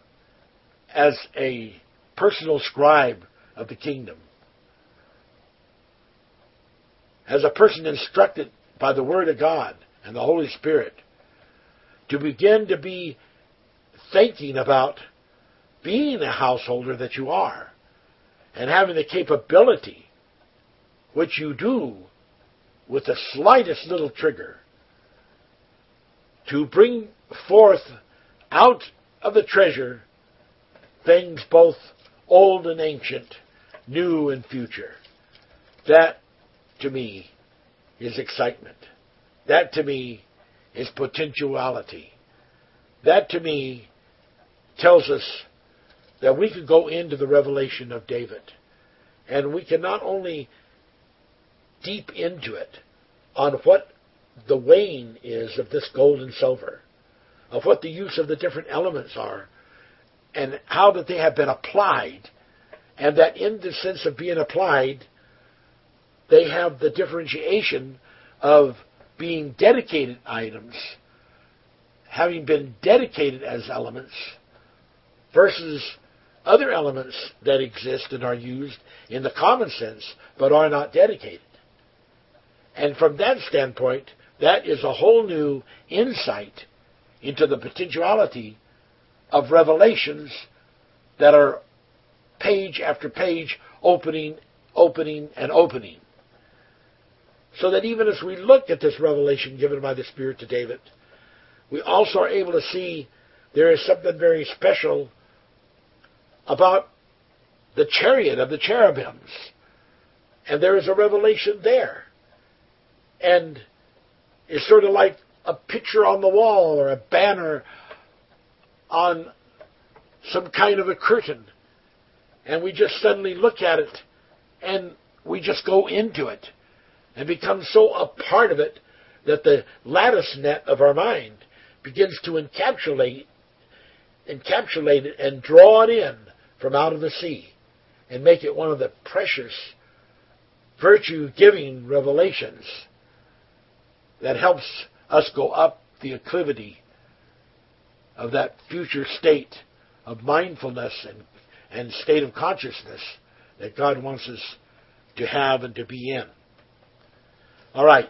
as a personal scribe of the kingdom. As a person instructed by the Word of God and the Holy Spirit to begin to be thinking about being a householder that you are and having the capability, which you do with the slightest little trigger, to bring forth out of the treasure things both old and ancient, new and future. That, to me, is excitement. That, to me, is potentiality. That, to me, tells us that we can go into the revelation of David and we can not only deep into it on what the weighing is of this gold and silver, of what the use of the different elements are, and how that they have been applied, and that in the sense of being applied, they have the differentiation of being dedicated items, having been dedicated as elements, versus other elements that exist and are used in the common sense but are not dedicated. And from that standpoint, that is a whole new insight into the potentiality of revelations that are page after page opening, opening, and opening. So that even as we look at this revelation given by the Spirit to David, we also are able to see there is something very special about the chariot of the cherubims. And there is a revelation there. And it's sort of like a picture on the wall or a banner on some kind of a curtain. And we just suddenly look at it and we just go into it and become so a part of it that the lattice net of our mind begins to encapsulate encapsulate it and draw it in from out of the sea and make it one of the precious virtue giving revelations that helps us go up the acclivity of that future state of mindfulness and, and state of consciousness that God wants us to have and to be in. All right.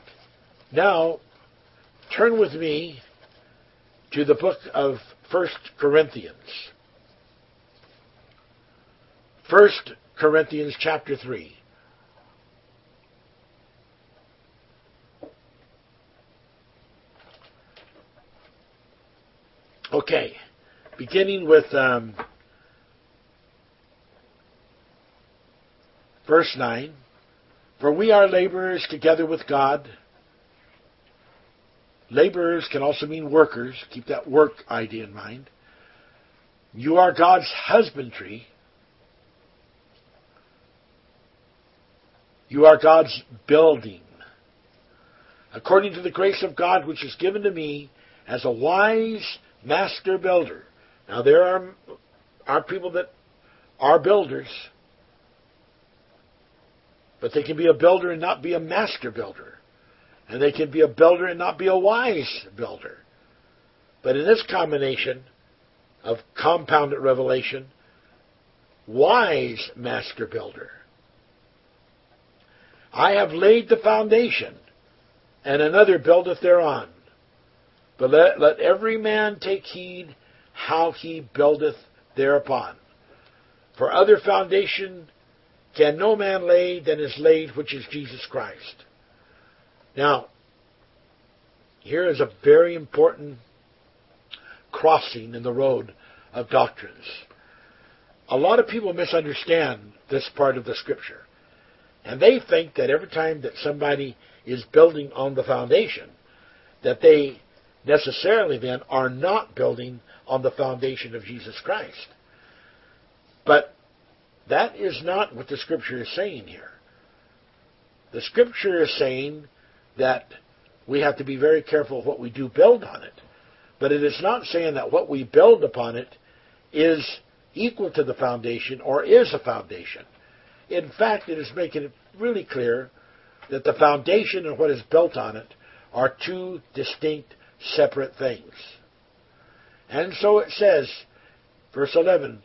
Now, turn with me to the book of First Corinthians. First Corinthians chapter 3. Okay, beginning with um, verse 9. For we are laborers together with God. Laborers can also mean workers. Keep that work idea in mind. You are God's husbandry. You are God's building. According to the grace of God which is given to me as a wise master builder. Now there are, are people that are builders, but they can be a builder and not be a master builder. And they can be a builder and not be a wise builder. But in this combination of compounded revelation, wise master builder I have laid the foundation, and another buildeth thereon. But let, let every man take heed how he buildeth thereupon. For other foundation can no man lay than is laid, which is Jesus Christ. Now, here is a very important crossing in the road of doctrines. A lot of people misunderstand this part of the scripture. And they think that every time that somebody is building on the foundation, that they necessarily then are not building on the foundation of Jesus Christ. But that is not what the scripture is saying here. The scripture is saying that we have to be very careful what we do build on it. But it is not saying that what we build upon it is equal to the foundation or is a foundation. In fact, it is making it really clear that the foundation and what is built on it are two distinct, separate things. And so it says, verse 11,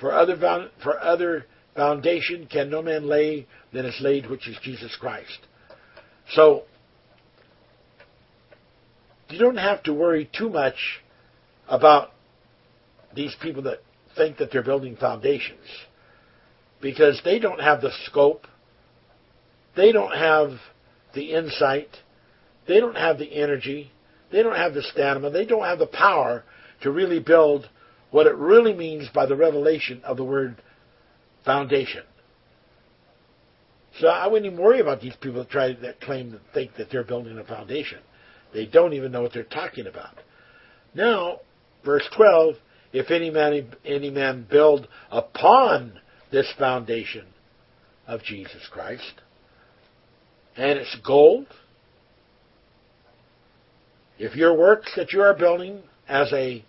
for other, for other foundation can no man lay than is laid, which is Jesus Christ. So, you don't have to worry too much about these people that think that they're building foundations because they don't have the scope, they don't have the insight, they don't have the energy, they don't have the stamina, they don't have the power to really build what it really means by the revelation of the word foundation. So I wouldn't even worry about these people that try that claim to think that they're building a foundation. They don't even know what they're talking about. Now, verse 12, if any man, any man build upon this foundation of Jesus Christ, and it's gold, if your works that you are building as a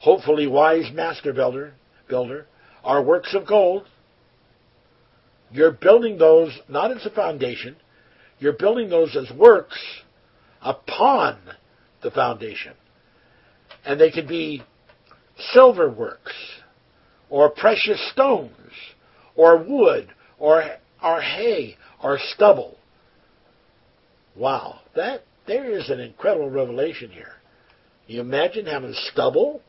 hopefully wise master builder, builder are works of gold, you're building those not as a foundation, you're building those as works upon the foundation. And they could be silver works, or precious stones, or wood, or, or hay, or stubble. Wow, that there is an incredible revelation here. You imagine having stubble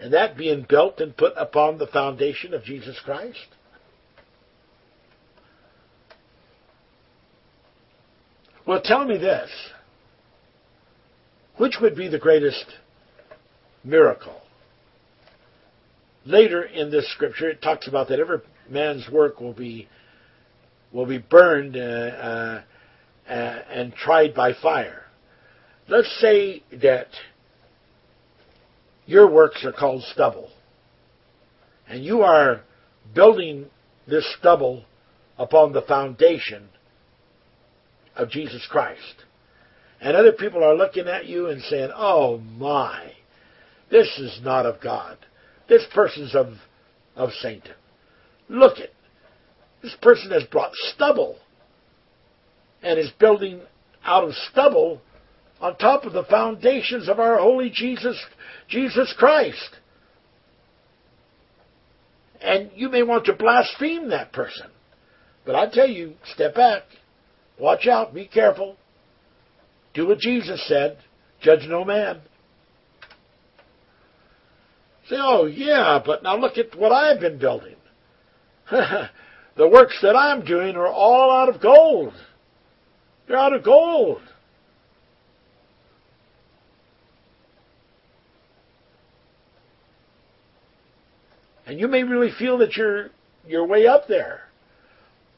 and that being built and put upon the foundation of Jesus Christ? Well, tell me this. Which would be the greatest miracle? Later in this scripture, it talks about that every man's work will be will be burned uh, uh, uh, and tried by fire. Let's say that your works are called stubble. And you are building this stubble upon the foundation of Jesus Christ. And other people are looking at you and saying, oh my, this is not of God. This person's of, of Satan. Look at, this person has brought stubble and is building out of stubble on top of the foundations of our holy Jesus, Jesus Christ. And you may want to blaspheme that person. But I tell you, step back. Watch out. Be careful. Do what Jesus said. Judge no man. Say, oh, yeah, but now look at what I've been building. the works that I'm doing are all out of gold. They're out of gold. And you may really feel that you're you're way up there.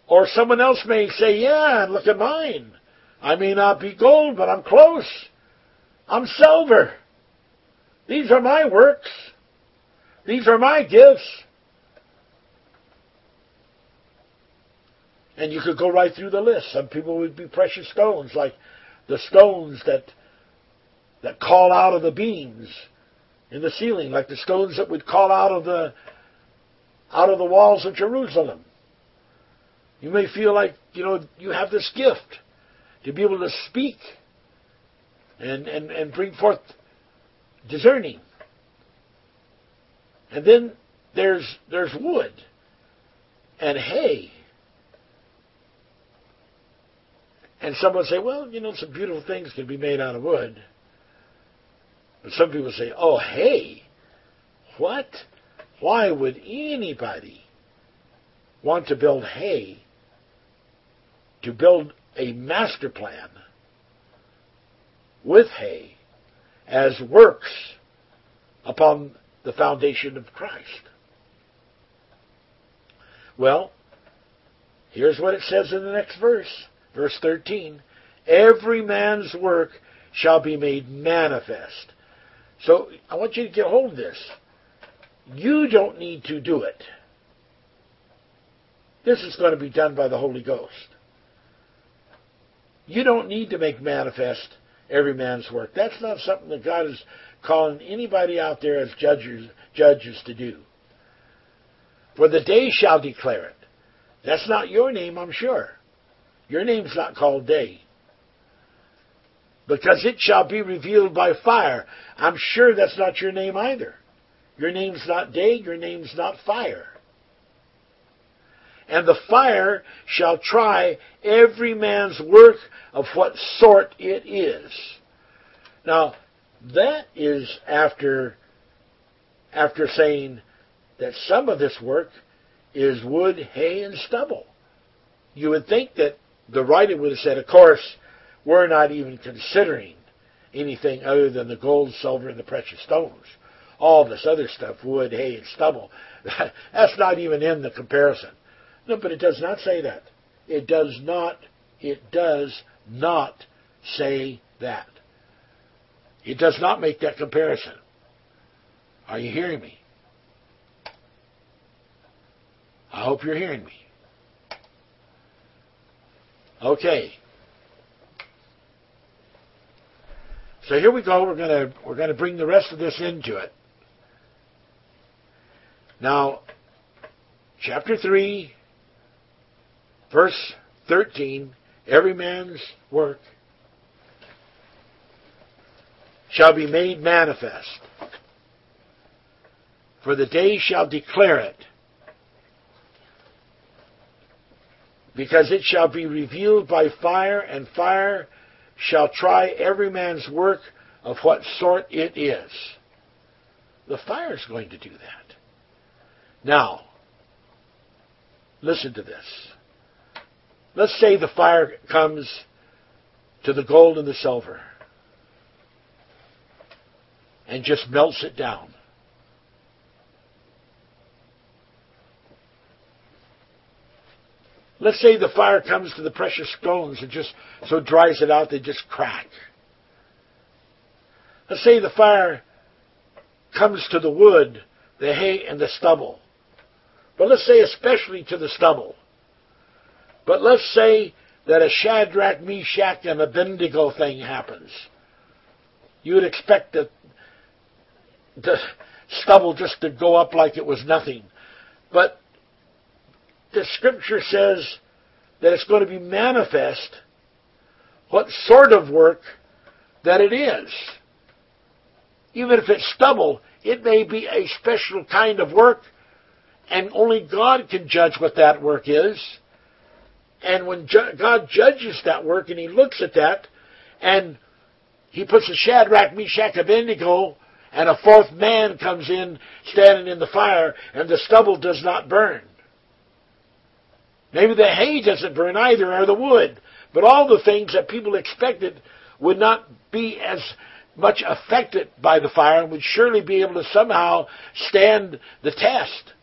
Or someone else may say, Yeah, look at mine. I may not be gold, but I'm close. I'm silver. These are my works. These are my gifts. And you could go right through the list. Some people would be precious stones, like the stones that that call out of the beams in the ceiling, like the stones that would call out of the out of the walls of Jerusalem. You may feel like, you know, you have this gift to be able to speak and, and, and bring forth discerning. And then there's there's wood and hay. And someone say, well, you know, some beautiful things can be made out of wood. But some people say, oh, hay? What? Why would anybody want to build hay, to build a master plan with hay as works upon the foundation of Christ? Well, here's what it says in the next verse, verse 13. Every man's work shall be made manifest. So I want you to get hold of this. You don't need to do it. This is going to be done by the Holy Ghost. You don't need to make manifest every man's work. That's not something that God is calling anybody out there as judges, judges to do. For the day shall declare it. That's not your name, I'm sure. Your name's not called day. Because it shall be revealed by fire. I'm sure that's not your name either. Your name's not day, your name's not fire. And the fire shall try every man's work of what sort it is. Now, that is after, after saying that some of this work is wood, hay, and stubble. You would think that the writer would have said, of course, we're not even considering anything other than the gold, silver, and the precious stones. All this other stuff, wood, hay, and stubble, that's not even in the comparison. No, but it does not say that. It does not, it does not say that. It does not make that comparison. Are you hearing me? I hope you're hearing me. Okay. So here we go. We're gonna we're gonna bring the rest of this into it. Now, chapter three, verse thirteen. Every man's work shall be made manifest, for the day shall declare it because it shall be revealed by fire, and fire shall try every man's work of what sort it is. The fire is going to do that. Now, listen to this. Let's say the fire comes to the gold and the silver and just melts it down. Let's say the fire comes to the precious stones and just so dries it out they just crack. Let's say the fire comes to the wood, the hay, and the stubble. But let's say especially to the stubble. But let's say that a Shadrach, Meshach, and Abednego thing happens. You would expect the, the stubble just to go up like it was nothing. But the scripture says that it's going to be manifest what sort of work that it is. Even if it's stubble, it may be a special kind of work, and only God can judge what that work is. And when ju- God judges that work and He looks at that, and He puts a Shadrach, Meshach, Abednego, and a fourth man comes in standing in the fire, and the stubble does not burn. Maybe the hay doesn't burn either, or the wood. But all the things that people expected would not be as much affected by the fire and would surely be able to somehow stand the test.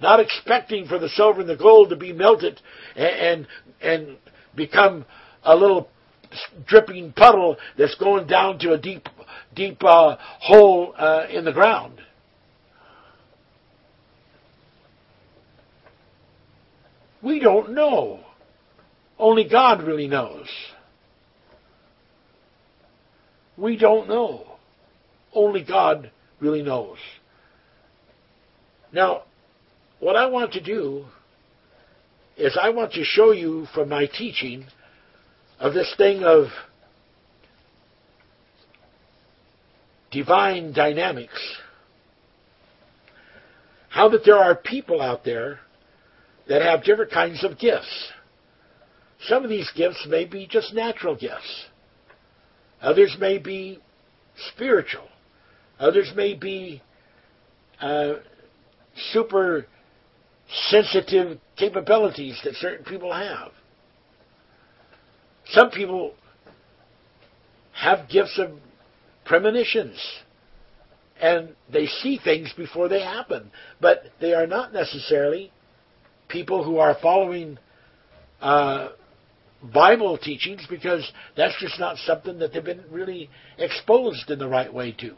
Not expecting for the silver and the gold to be melted and, and, and become a little dripping puddle that's going down to a deep, deep uh, hole uh, in the ground. We don't know. Only God really knows. We don't know. Only God really knows. Now, what I want to do is I want to show you from my teaching of this thing of divine dynamics how that there are people out there that have different kinds of gifts. Some of these gifts may be just natural gifts. Others may be spiritual. Others may be uh, super sensitive capabilities that certain people have. Some people have gifts of premonitions and they see things before they happen, but they are not necessarily people who are following uh, Bible teachings because that's just not something that they've been really exposed in the right way to.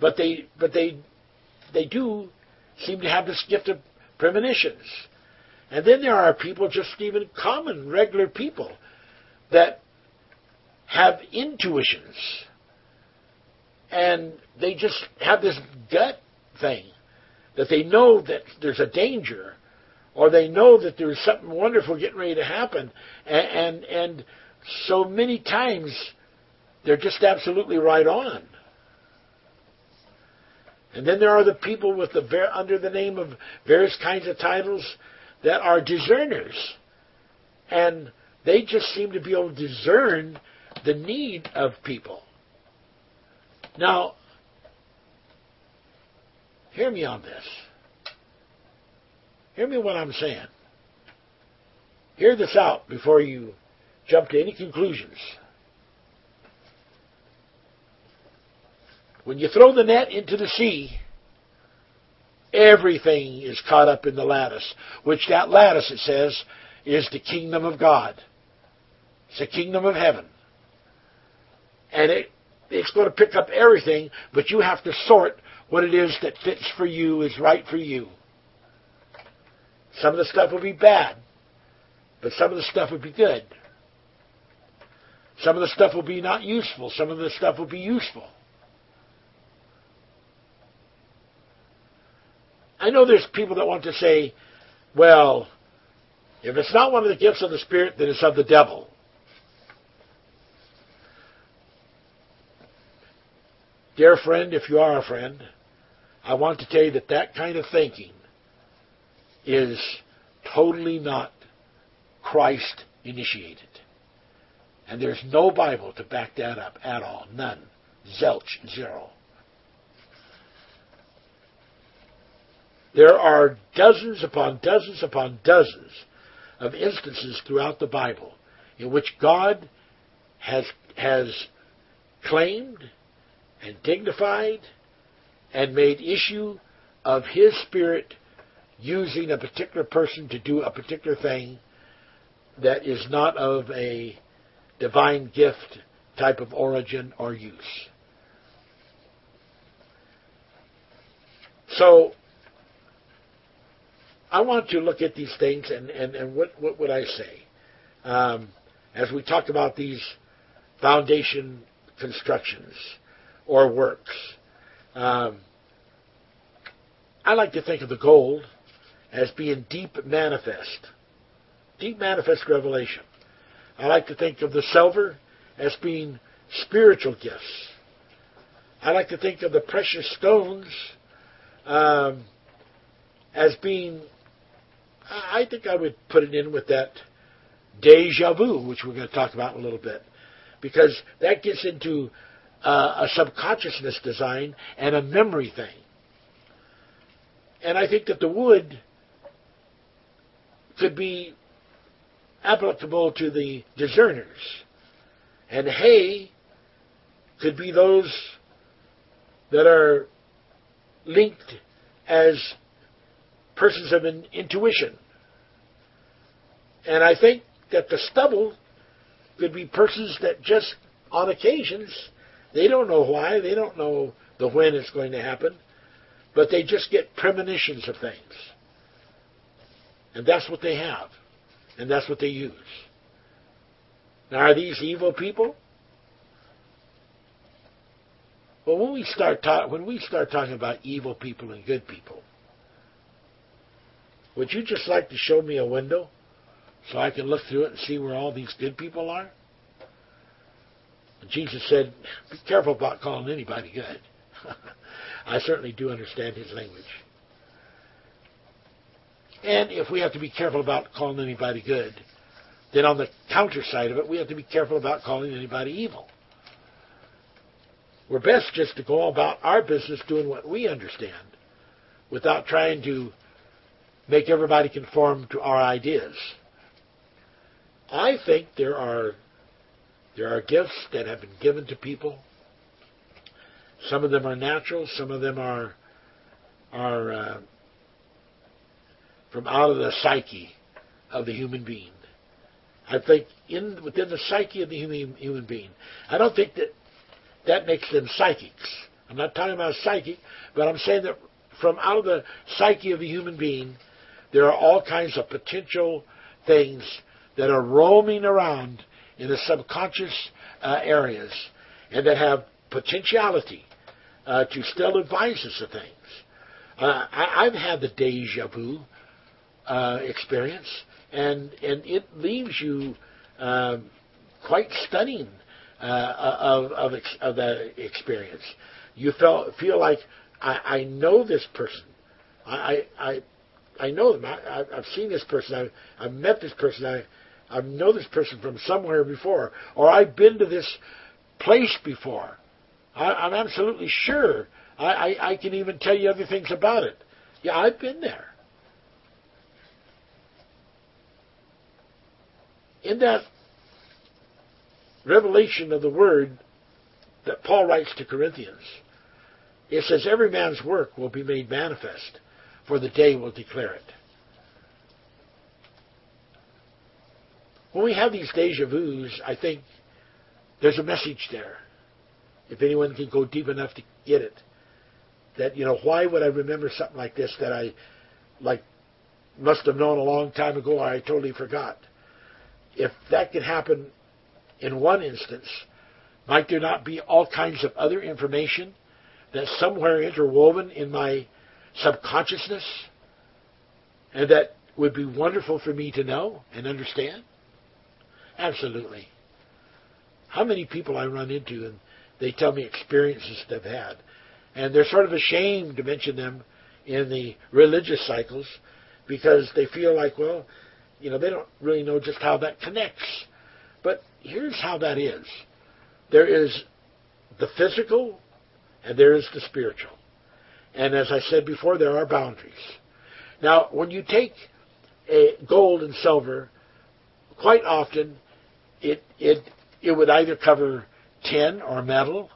But they, but they, they do seem to have this gift of premonitions. And then there are people, just even common, regular people, that have intuitions. And they just have this gut thing that they know that there's a danger or they know that there's something wonderful getting ready to happen. And, and, and so many times they're just absolutely right on. And then there are the people with the under the name of various kinds of titles that are discerners, and they just seem to be able to discern the need of people. Now, hear me on this. Hear me what I'm saying. Hear this out before you jump to any conclusions. When you throw the net into the sea, everything is caught up in the lattice, which that lattice, it says, is the kingdom of God. It's the kingdom of heaven. And it, it's going to pick up everything, but you have to sort what it is that fits for you, is right for you. Some of the stuff will be bad, but some of the stuff will be good. Some of the stuff will be not useful. Some of the stuff will be useful. I know there's people that want to say, well, if it's not one of the gifts of the Spirit, then it's of the devil. Dear friend, if you are a friend, I want to tell you that that kind of thinking is totally not Christ initiated. And there's no Bible to back that up at all. None. Zelch, zero. There are dozens upon dozens upon dozens of instances throughout the Bible in which God has, has claimed and dignified and made issue of His Spirit using a particular person to do a particular thing that is not of a divine gift type of origin or use. So I want to look at these things and, and, and what, what would I say? Um, as we talked about these foundation constructions or works, um, I like to think of the gold as being deep manifest, deep manifest revelation. I like to think of the silver as being spiritual gifts. I like to think of the precious stones um, as being I think I would put it in with that deja vu, which we're going to talk about in a little bit, because that gets into uh, a subconsciousness design and a memory thing. And I think that the wood could be applicable to the discerners, and hay could be those that are linked as persons of an intuition. And I think that the stubble could be persons that just, on occasions, they don't know why, they don't know the when it's going to happen, but they just get premonitions of things. And that's what they have. And that's what they use. Now, are these evil people? Well, when we start ta- when we start talking about evil people and good people, would you just like to show me a window so I can look through it and see where all these good people are? Jesus said, Be careful about calling anybody good. I certainly do understand his language. And if we have to be careful about calling anybody good, then on the counter side of it, we have to be careful about calling anybody evil. We're best just to go about our business doing what we understand without trying to make everybody conform to our ideas. I think there are there are gifts that have been given to people. Some of them are natural. Some of them are are uh, from out of the psyche of the human being. I think in within the psyche of the human human being. I don't think that that makes them psychics. I'm not talking about psychic, but I'm saying that from out of the psyche of the human being, there are all kinds of potential things that are roaming around in the subconscious uh, areas and that have potentiality uh, to still advise us of things. Uh, I, have had the deja vu uh, experience, and and it leaves you um, quite stunning uh, of of, ex- of that experience. You felt feel like I, I know this person. I I I know them. I, I've seen this person. I, I've met this person. I I know this person from somewhere before, or I've been to this place before. I, I'm absolutely sure. I, I, I can even tell you other things about it. Yeah, I've been there. In that revelation of the word that Paul writes to Corinthians, it says, Every man's work will be made manifest, for the day will declare it. When we have these deja vus, I think there's a message there. If anyone can go deep enough to get it, that you know, why would I remember something like this that I like must have known a long time ago I totally forgot? If that could happen in one instance, might there not be all kinds of other information that's somewhere interwoven in my subconsciousness and that would be wonderful for me to know and understand? Absolutely. How many people I run into and they tell me experiences they've had, and they're sort of ashamed to mention them in the religious cycles because they feel like, well, you know, they don't really know just how that connects. But here's how that is there is the physical and there is the spiritual. And as I said before, there are boundaries. Now, when you take gold and silver, quite often it it it would either cover tin or metal,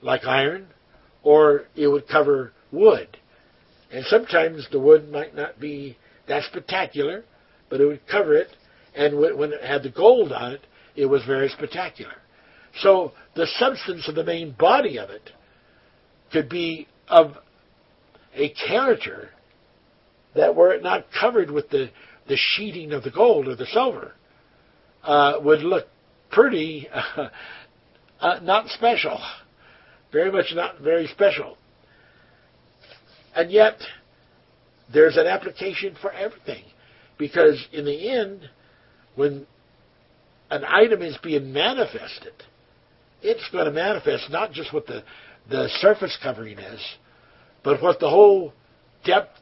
like iron, or it would cover wood. And sometimes the wood might not be that spectacular, but it would cover it. And when it had the gold on it, it was very spectacular. So the substance of the main body of it could be of a character that were it not covered with the, the sheeting of the gold or the silver, uh, would look pretty uh, uh, not special. Very much not very special. And yet, there's an application for everything. Because in the end, when an item is being manifested, it's going to manifest not just what the, the surface covering is, but what the whole depth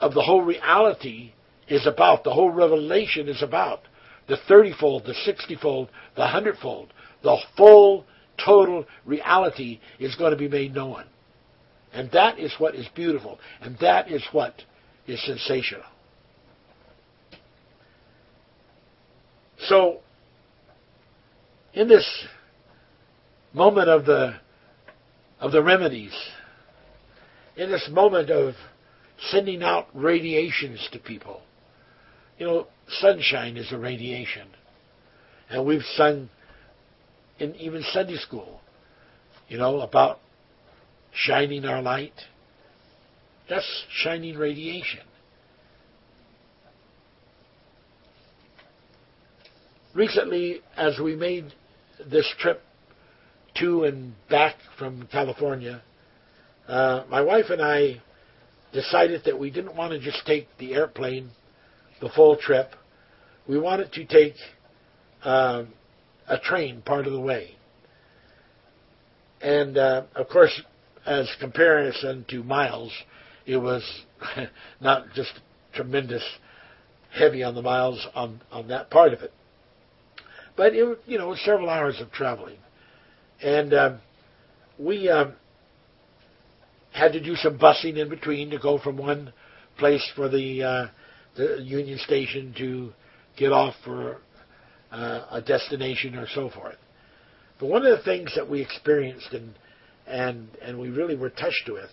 of the whole reality is about, the whole revelation is about. The 30 fold, the 60 fold, the 100 fold. The full, total reality is going to be made known. And that is what is beautiful. And that is what is sensational. So, in this moment of the of the remedies, in this moment of sending out radiations to people, you know, sunshine is a radiation, and we've sung in even Sunday school, you know, about shining our light. That's shining radiation. Recently, as we made this trip to and back from California, uh, my wife and I decided that we didn't want to just take the airplane the full trip. We wanted to take um, a train part of the way. And uh, of course, as comparison to miles, it was not just tremendous heavy on the miles on on that part of it, but it you know several hours of traveling, and um, we um, had to do some busing in between to go from one place for the uh, the Union Station to get off for uh, a destination or so forth. But one of the things that we experienced and and and we really were touched with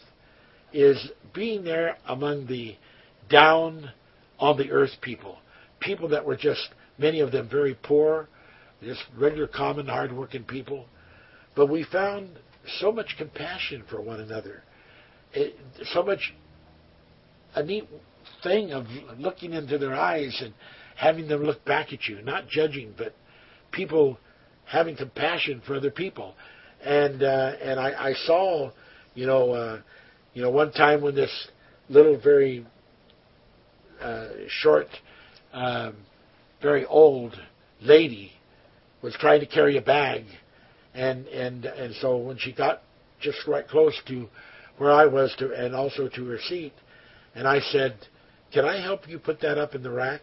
is being there among the down on the earth people, people that were just many of them very poor, just regular, common, hard-working people. But we found so much compassion for one another, it, so much a neat thing of looking into their eyes and having them look back at you, not judging, but people having compassion for other people. And uh, and I, I saw, you know, uh, you know, one time when this little very uh, short, um, very old lady was trying to carry a bag, and and and so when she got just right close to where I was to, and also to her seat, and I said, "Can I help you put that up in the rack?"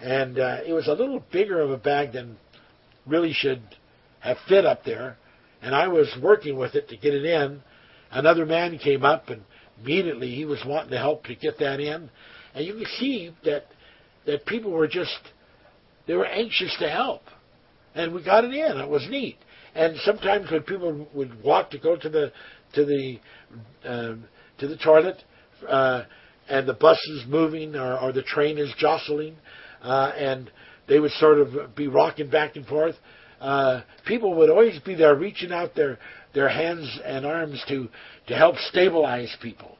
And uh, it was a little bigger of a bag than really should have fit up there, and I was working with it to get it in. Another man came up and immediately he was wanting to help to get that in, and you could see that that people were just they were anxious to help, and we got it in. It was neat. And sometimes when people would walk to go to the to the um, to the toilet, uh, and the bus is moving or, or the train is jostling, uh, and they would sort of be rocking back and forth. Uh, people would always be there reaching out their their hands and arms to to help stabilize people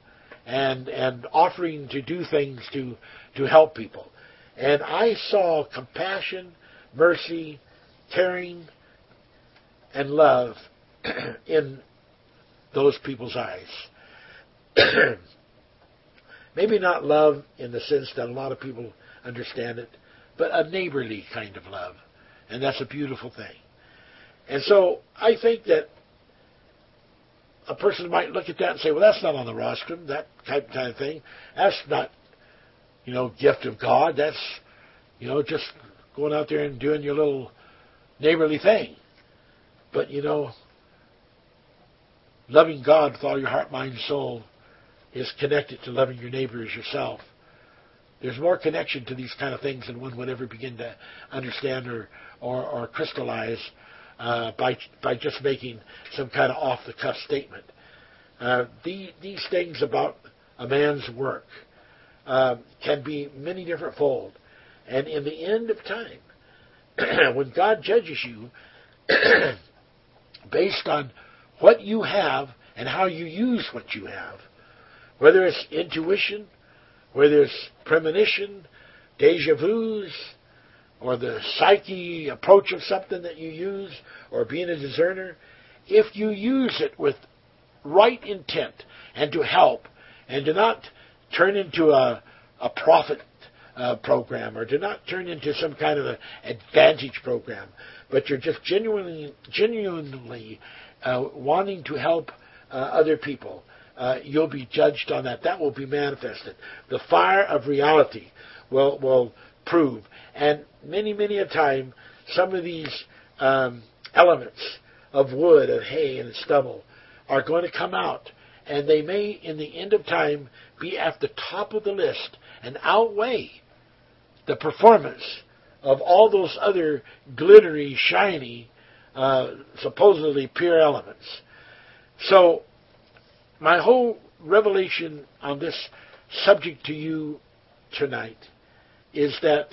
and and offering to do things to to help people. And I saw compassion, mercy, caring, and love in those people's eyes. Maybe not love in the sense that a lot of people understand it, but a neighborly kind of love. And that's a beautiful thing. And so I think that a person might look at that and say, well, that's not on the rostrum, that type kind of thing. That's not, you know, gift of God. That's, you know, just going out there and doing your little neighborly thing. But, you know, loving God with all your heart, mind, soul is connected to loving your neighbor as yourself. There's more connection to these kind of things than one would ever begin to understand or, or, or crystallize uh, by by just making some kind of off the cuff statement. Uh, the, these things about a man's work uh, can be many different fold, and in the end of time, when God judges you based on what you have and how you use what you have, whether it's intuition, whether it's premonition, deja vu's, or the psyche approach of something that you use, or being a discerner, if you use it with right intent and to help, and to not turn into a, a profit uh, program or to not turn into some kind of an advantage program, but you're just genuinely, genuinely uh, wanting to help uh, other people, uh, you'll be judged on that. That will be manifested. The fire of reality will will prove. And many, many a time, some of these um, elements of wood, of hay, and stubble are going to come out, and they may, in the end of time, be at the top of the list and outweigh the performance of all those other glittery, shiny, uh, supposedly pure elements. So, my whole revelation on this subject to you tonight is that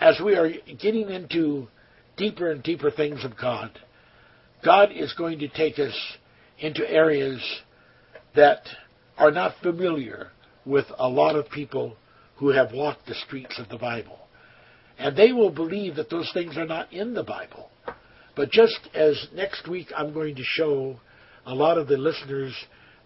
as we are getting into deeper and deeper things of God, God is going to take us into areas that are not familiar with a lot of people who have walked the streets of the Bible. And they will believe that those things are not in the Bible. But just as next week I'm going to show a lot of the listeners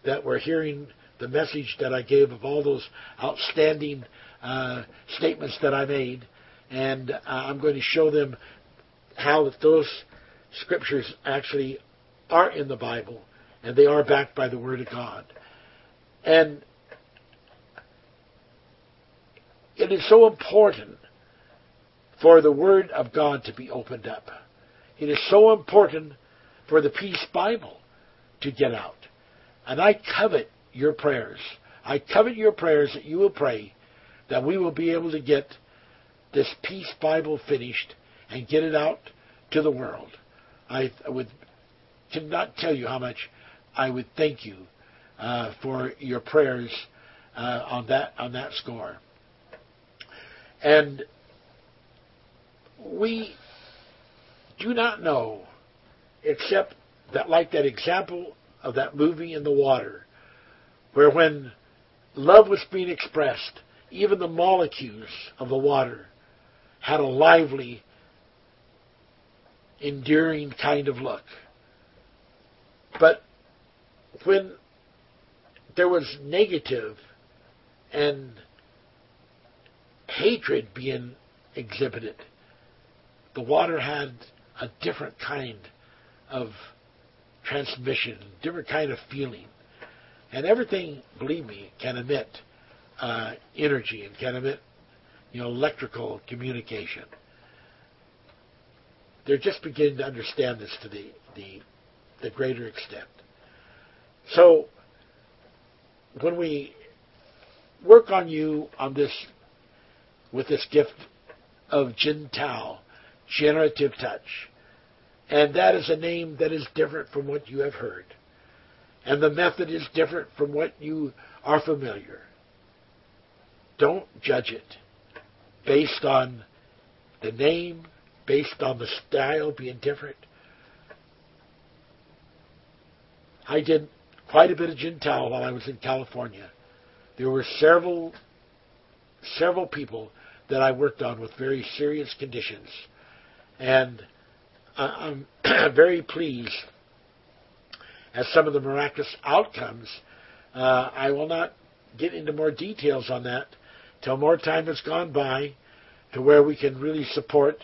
that were hearing the message that I gave of all those outstanding uh, statements that I made, and uh, I'm going to show them how that those scriptures actually are in the Bible, and they are backed by the Word of God. And it is so important for the Word of God to be opened up. It is so important for the Peace Bible to get out. And I covet your prayers. I covet your prayers that you will pray that we will be able to get this Peace Bible finished and get it out to the world. I would cannot tell you how much I would thank you uh, for your prayers uh, on that on that score. And we do not know, except that, like that example of that movie in the water, where when love was being expressed, even the molecules of the water had a lively, enduring kind of look. But when there was negative and hatred being exhibited, the water had a different kind of transmission, different kind of feeling. And everything, believe me, can emit uh, energy and can emit, you know, electrical communication. They're just beginning to understand this to the, the, the greater extent. So, when we work on you on this, with this gift of Jin Tao, generative touch, and that is a name that is different from what you have heard. And the method is different from what you are familiar. Don't judge it based on the name, based on the style being different. I did quite a bit of Jin Tao while I was in California. There were several several people that I worked on with very serious conditions. And I'm very pleased at some of the miraculous outcomes. Uh, I will not get into more details on that till more time has gone by to where we can really support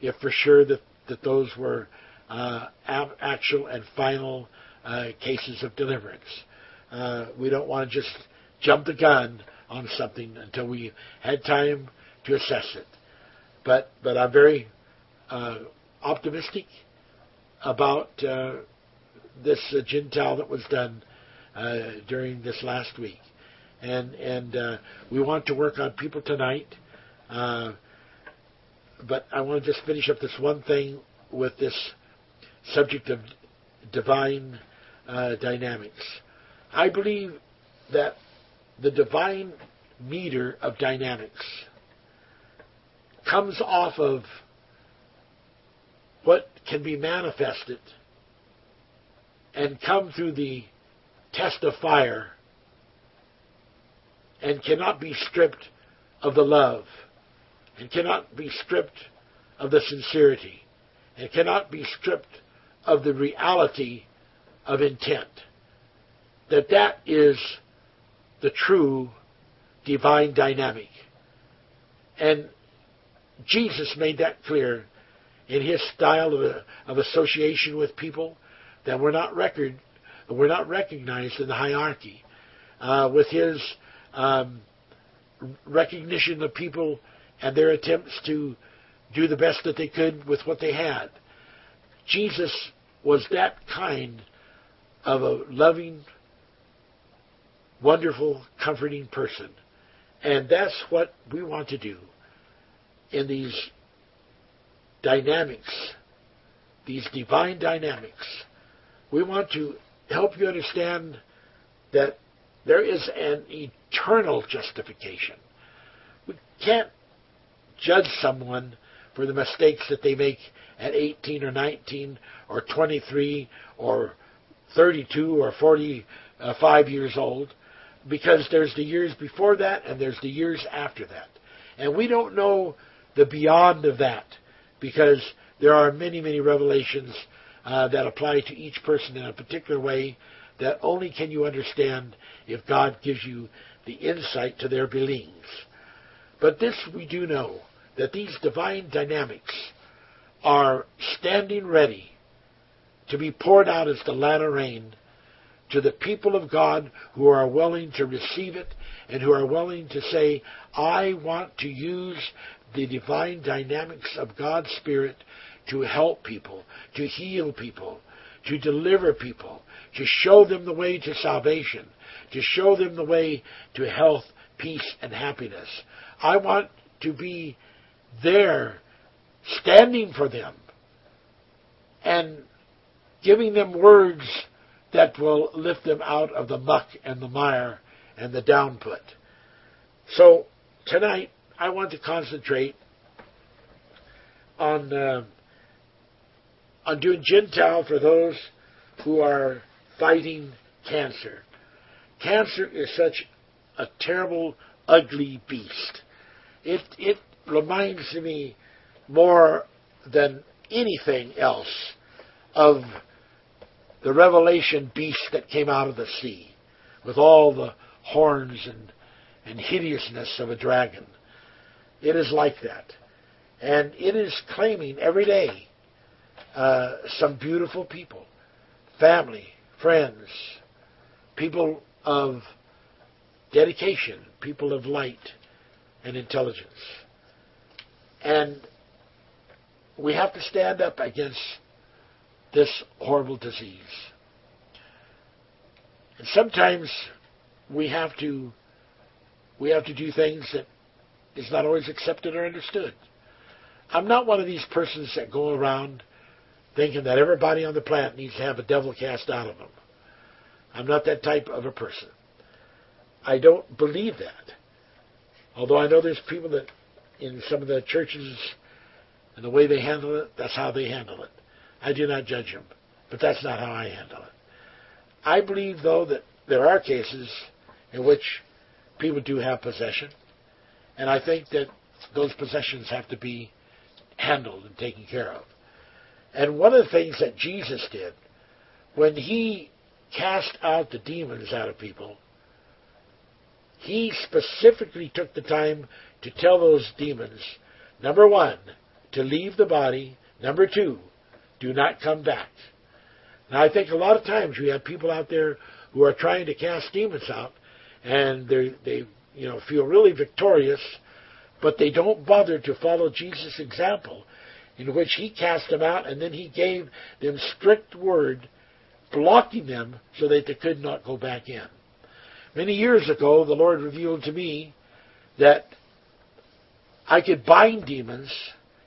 if for sure that, that those were uh, actual and final uh, cases of deliverance. Uh, we don't want to just jump the gun on something until we had time to assess it. But but I'm very optimistic about uh, this uh, Tao that was done uh, during this last week, and and uh, we want to work on people tonight. Uh, but I want to just finish up this one thing with this subject of divine uh, dynamics. I believe that the divine meter of dynamics comes off of can be manifested and come through the test of fire and cannot be stripped of the love and cannot be stripped of the sincerity and cannot be stripped of the reality of intent. That that is the true divine dynamic. And Jesus made that clear in his style of, of association with people that were not record, were not recognized in the hierarchy. Uh, with his um, recognition of people and their attempts to do the best that they could with what they had. Jesus was that kind of a loving, wonderful, comforting person. And that's what we want to do in these dynamics, these divine dynamics. We want to help you understand that there is an eternal justification. We can't judge someone for the mistakes that they make at 18 or 19 or 23 or 32 or 45 years old because there's the years before that and there's the years after that. And we don't know the beyond of that, because there are many, many revelations uh, that apply to each person in a particular way that only can you understand if God gives you the insight to their beliefs. But this we do know, that these divine dynamics are standing ready to be poured out as the latter rain to the people of God who are willing to receive it and who are willing to say, I want to use the divine dynamics of God's Spirit to help people, to heal people, to deliver people, to show them the way to salvation, to show them the way to health, peace, and happiness. I want to be there, standing for them, and giving them words that will lift them out of the muck and the mire and the downput. So tonight, I want to concentrate on uh, on doing Jin Tao for those who are fighting cancer. Cancer is such a terrible, ugly beast. It it reminds me more than anything else of the revelation beast that came out of the sea with all the horns and, and hideousness of a dragon. It is like that. And it is claiming every day uh, some beautiful people, family, friends, people of dedication, people of light and intelligence. And we have to stand up against this horrible disease. And sometimes we have to we have to do things that is not always accepted or understood. I'm not one of these persons that go around thinking that everybody on the planet needs to have a devil cast out of them. I'm not that type of a person. I don't believe that. Although I know there's people that in some of the churches and the way they handle it, that's how they handle it. I do not judge them, but that's not how I handle it. I believe, though, that there are cases in which people do have possession, and I think that those possessions have to be handled and taken care of. And one of the things that Jesus did when he cast out the demons out of people, he specifically took the time to tell those demons, number one, to leave the body, number two, do not come back. Now, I think a lot of times we have people out there who are trying to cast demons out, and they you know feel really victorious, but they don't bother to follow Jesus' example, in which he cast them out, and then he gave them strict word, blocking them so that they could not go back in. Many years ago, the Lord revealed to me that I could bind demons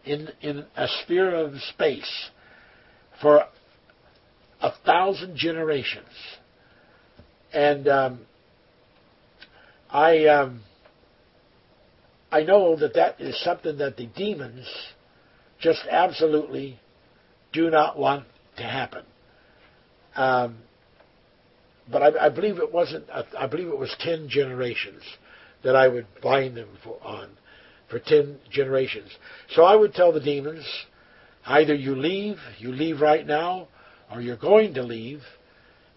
in in a sphere of space for a thousand generations. And um, I um, I know that that is something that the demons just absolutely do not want to happen. Um, but I, I, believe it wasn't. I believe it was ten generations that I would bind them for, on for ten generations. So I would tell the demons, Either you leave, you leave right now, or you're going to leave,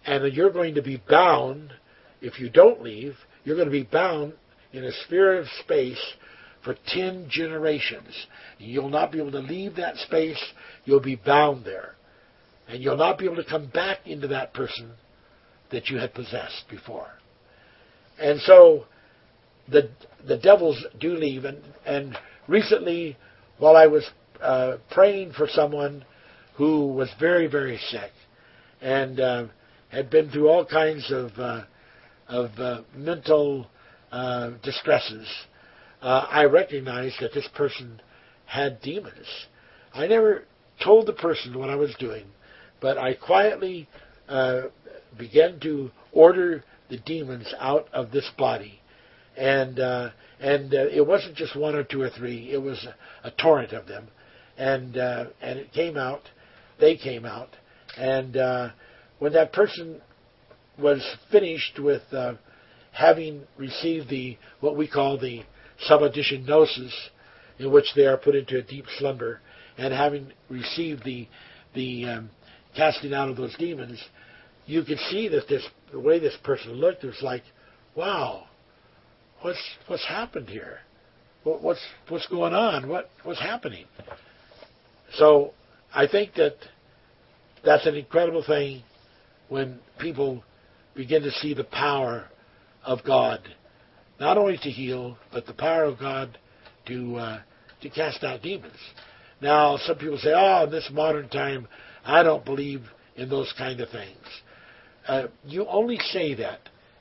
and you're going to be bound. If you don't leave, you're going to be bound in a sphere of space for 10 generations. You'll not be able to leave that space. You'll be bound there. And you'll not be able to come back into that person that you had possessed before. And so the the devils do leave. And, and recently, while I was uh, praying for someone who was very, very sick and uh, had been through all kinds of uh, of uh, mental uh, distresses. Uh, I recognized that this person had demons. I never told the person what I was doing, but I quietly began to order the demons out of this body, and and it wasn't just one or two or three; it was a, a torrent of them and uh, and it came out. They came out, and uh, when that person was finished with uh, having received the what we call the subaudition gnosis, in which they are put into a deep slumber, and having received the the um, casting out of those demons, you could see that this the way this person looked was like, wow, what's what's happened here? What, what's what's going on? What what's happening? So I think that that's an incredible thing when people begin to see the power of God, not only to heal, but the power of God to uh, to cast out demons. Now, some people say, "Oh, in this modern time, I don't believe in those kind of things. Uh, you only say that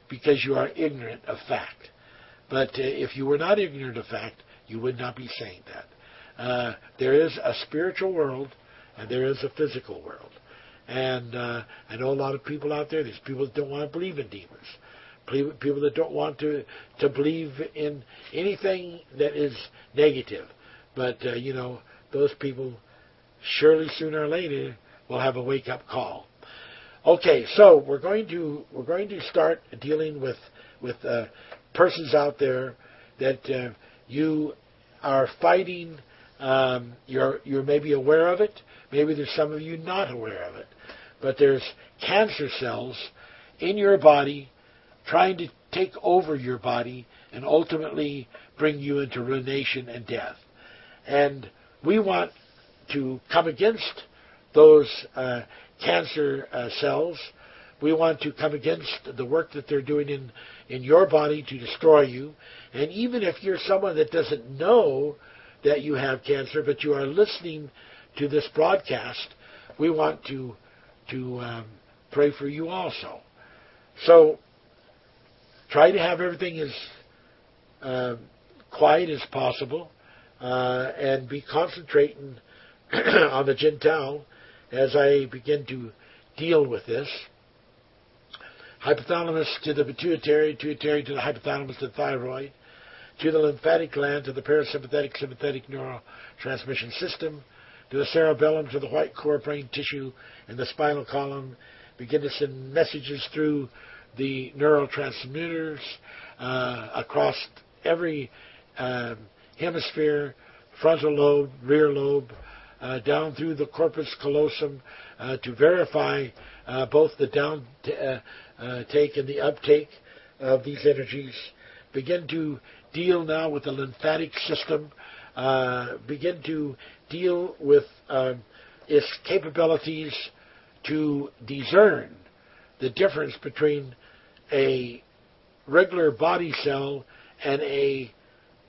because you are ignorant of fact. But uh, if you were not ignorant of fact, you would not be saying that. Uh, there is a spiritual world and there is a physical world. And uh, I know a lot of people out there. There's people that don't want to believe in demons. People that don't want to to believe in anything that is negative. But uh, you know, those people surely sooner or later will have a wake up call. Okay, so we're going to we're going to start dealing with with uh, persons out there that uh, you are fighting. Um, you're you're maybe aware of it. Maybe there's some of you not aware of it, but there's cancer cells in your body trying to take over your body and ultimately bring you into ruination and death. And we want to come against those uh, cancer uh, cells. We want to come against the work that they're doing in, in your body to destroy you. And even if you're someone that doesn't know that you have cancer, but you are listening to this broadcast, we want to to um, pray for you also. So try to have everything as uh, quiet as possible, uh, and be concentrating on the Jin Tao as I begin to deal with this. Hypothalamus to the pituitary, pituitary to the hypothalamus to the thyroid, to the lymphatic gland, to the parasympathetic sympathetic neurotransmission system, to the cerebellum, to the white core brain tissue, and the spinal column. Begin to send messages through the neurotransmitters uh, across every uh, hemisphere, frontal lobe, rear lobe, uh, down through the corpus callosum uh, to verify uh, both the down t- uh, take and the uptake of these energies. Begin to deal now with the lymphatic system. Begin to deal with um, its capabilities to discern the difference between a regular body cell and a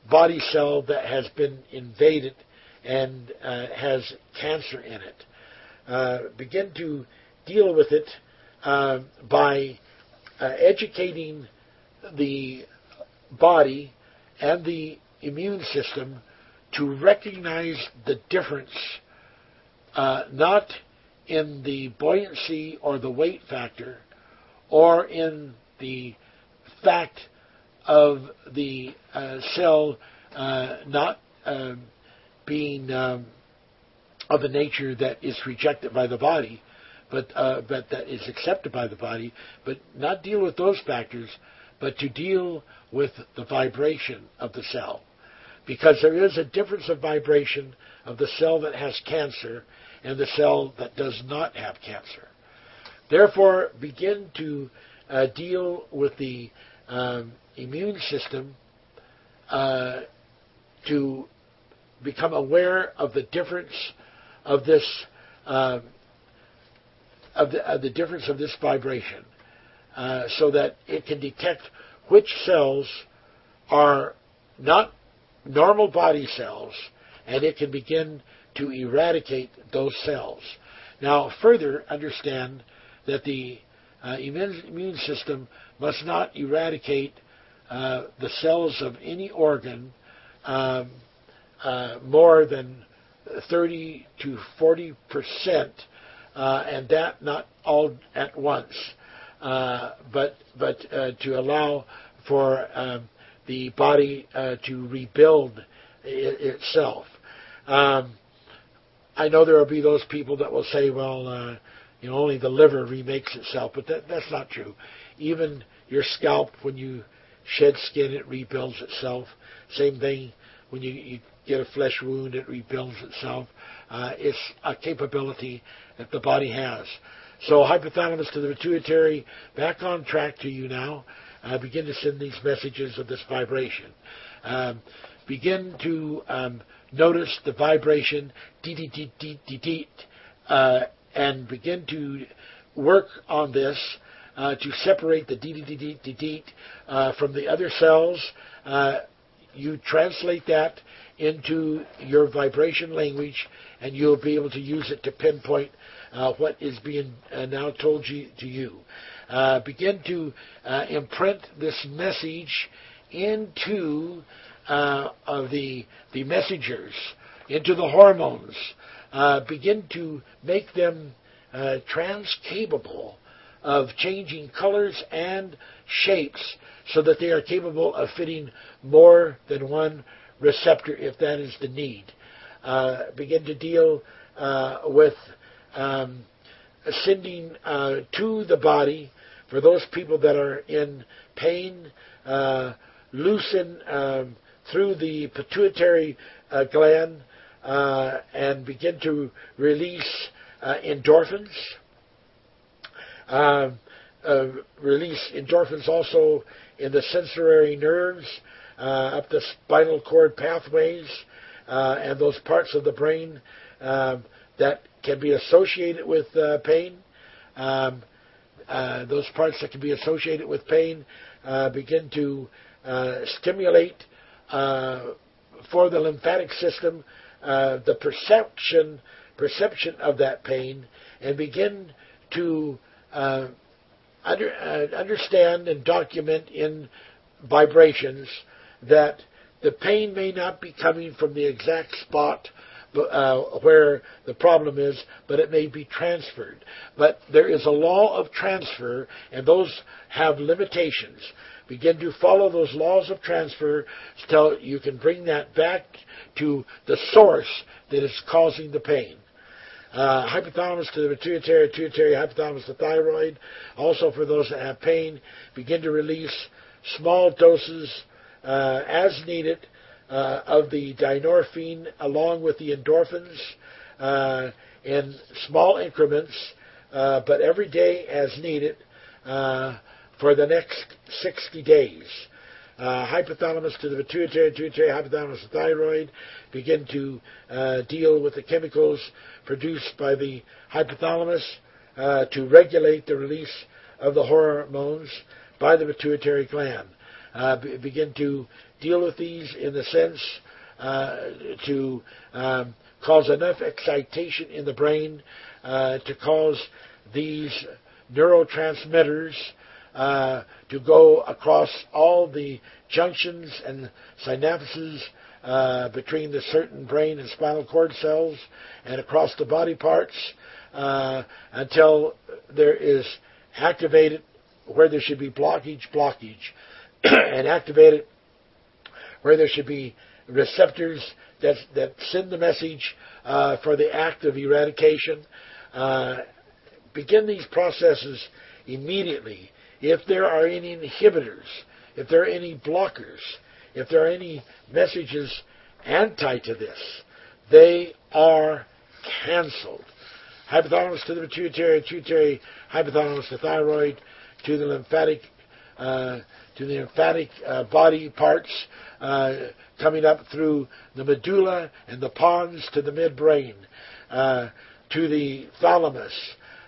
body cell that has been invaded and uh, has cancer in it. Uh, begin to deal with it uh, by educating the body and the immune system to recognize the difference, uh, not in the buoyancy or the weight factor, or in the fact of the uh, cell uh, not um, being um, of a nature that is rejected by the body, but uh, but that is accepted by the body, but not deal with those factors, but to deal with the vibration of the cell, because there is a difference of vibration of the cell that has cancer and the cell that does not have cancer. Therefore, begin to uh, deal with the um, immune system uh, to become aware of the difference of this uh, of, the, of the difference of this vibration, uh, so that it can detect which cells are not normal body cells, and it can begin to eradicate those cells. Now, further understand that the uh, immune, system must not eradicate uh, the cells of any organ um, uh, more than 30 to 40 percent, uh, and that not all at once, uh, but but uh, to allow for um, the body to rebuild itself. Um, I know there will be those people that will say, well, you know, only the liver remakes itself, but that, that's not true. Even your scalp, when you shed skin, it rebuilds itself. Same thing when you, you get a flesh wound, it rebuilds itself. Uh, it's a capability that the body has. So hypothalamus to the pituitary, back on track to you now. Uh, begin to send these messages of this vibration. Um, begin to um, notice the vibration, dee dee dee dee dee dee, uh, and begin to work on this uh, to separate the dee dee dee dee dee dee uh, from the other cells. Uh, you translate that into your vibration language, and you'll be able to use it to pinpoint uh, what is being uh, now told you, to you. Uh, begin to uh, imprint this message into uh, of the the messengers, into the hormones. begin to make them transcapable of changing colors and shapes so that they are capable of fitting more than one receptor if that is the need. Uh, begin to deal uh, with um, sending uh, to the body for those people that are in pain, uh, loosen um, through the pituitary uh, gland uh, and begin to release endorphins. Um, release endorphins also in the sensory nerves, uh, up the spinal cord pathways, uh, and those parts of the brain um, that can be associated with uh, pain. Um, uh, those parts that can be associated with pain uh, begin to uh, stimulate for the lymphatic system the perception perception of that pain and begin to under, understand and document in vibrations that the pain may not be coming from the exact spot uh, where the problem is, but it may be transferred. But there is a law of transfer, and those have limitations. Begin to follow those laws of transfer until you can bring that back to the source that is causing the pain. Uh, hypothalamus to the pituitary, pituitary hypothalamus to thyroid. Also, for those that have pain, begin to release small doses uh, as needed uh, of the dynorphin along with the endorphins uh, in small increments, uh, but every day as needed uh, for the next 60 days. Uh, hypothalamus to the pituitary, pituitary hypothalamus to thyroid begin to deal with the chemicals produced by the hypothalamus to regulate the release of the hormones by the pituitary gland uh, begin to deal with these in the sense uh, to um, cause enough excitation in the brain uh, to cause these neurotransmitters uh, to go across all the junctions and synapses uh, between the certain brain and spinal cord cells and across the body parts uh, until there is activated where there should be blockage, blockage. and activate it where there should be receptors that, that send the message uh, for the act of eradication. Uh, begin these processes immediately. If there are any inhibitors, if there are any blockers, if there are any messages anti to this, they are canceled. Hypothalamus to the pituitary, pituitary hypothalamus to thyroid, to the lymphatic uh, to the lymphatic uh, body parts uh, coming up through the medulla and the pons to the midbrain, uh, to the thalamus,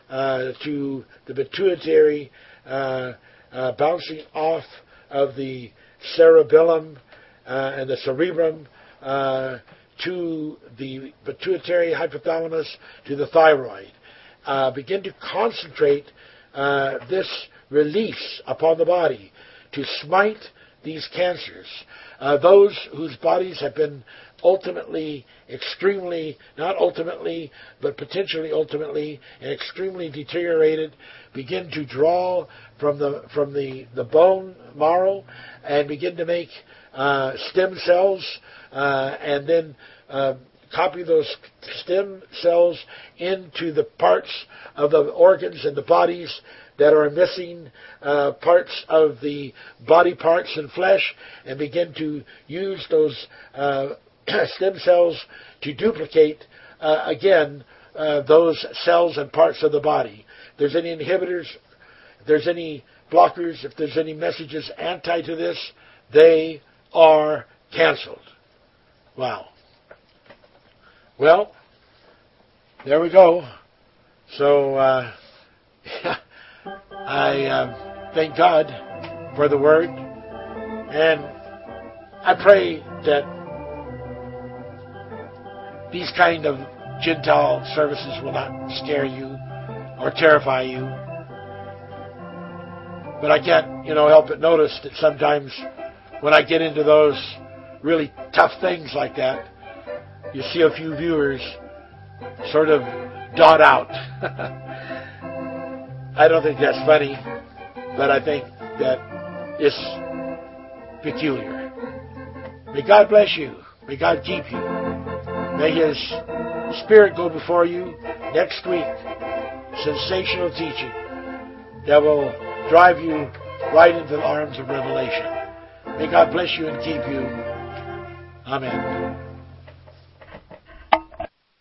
uh, to the pituitary uh, uh, bouncing off of the cerebellum and the cerebrum to the pituitary hypothalamus to the thyroid. begin to concentrate this release upon the body to smite these cancers. Uh, those whose bodies have been ultimately, extremely, not ultimately, but potentially ultimately, and extremely deteriorated, begin to draw from the from the, the bone marrow and begin to make uh, stem cells, uh, and then uh, copy those stem cells into the parts of the organs and the bodies that are missing uh, parts of the body parts and flesh and begin to use those uh, stem cells to duplicate uh, again uh, those cells and parts of the body. If there's any inhibitors, if there's any blockers, if there's any messages anti to this, they are canceled. Wow. Well, there we go. So, uh, I uh, thank God for the word, and I pray that these kind of Jin Tao services will not scare you or terrify you. But I can't, you know, help but notice that sometimes when I get into those really tough things like that, you see a few viewers sort of dot out. I don't think that's funny, but I think that it's peculiar. May God bless you. May God keep you. May His Spirit go before you next week. Sensational teaching that will drive you right into the arms of revelation. May God bless you and keep you. Amen.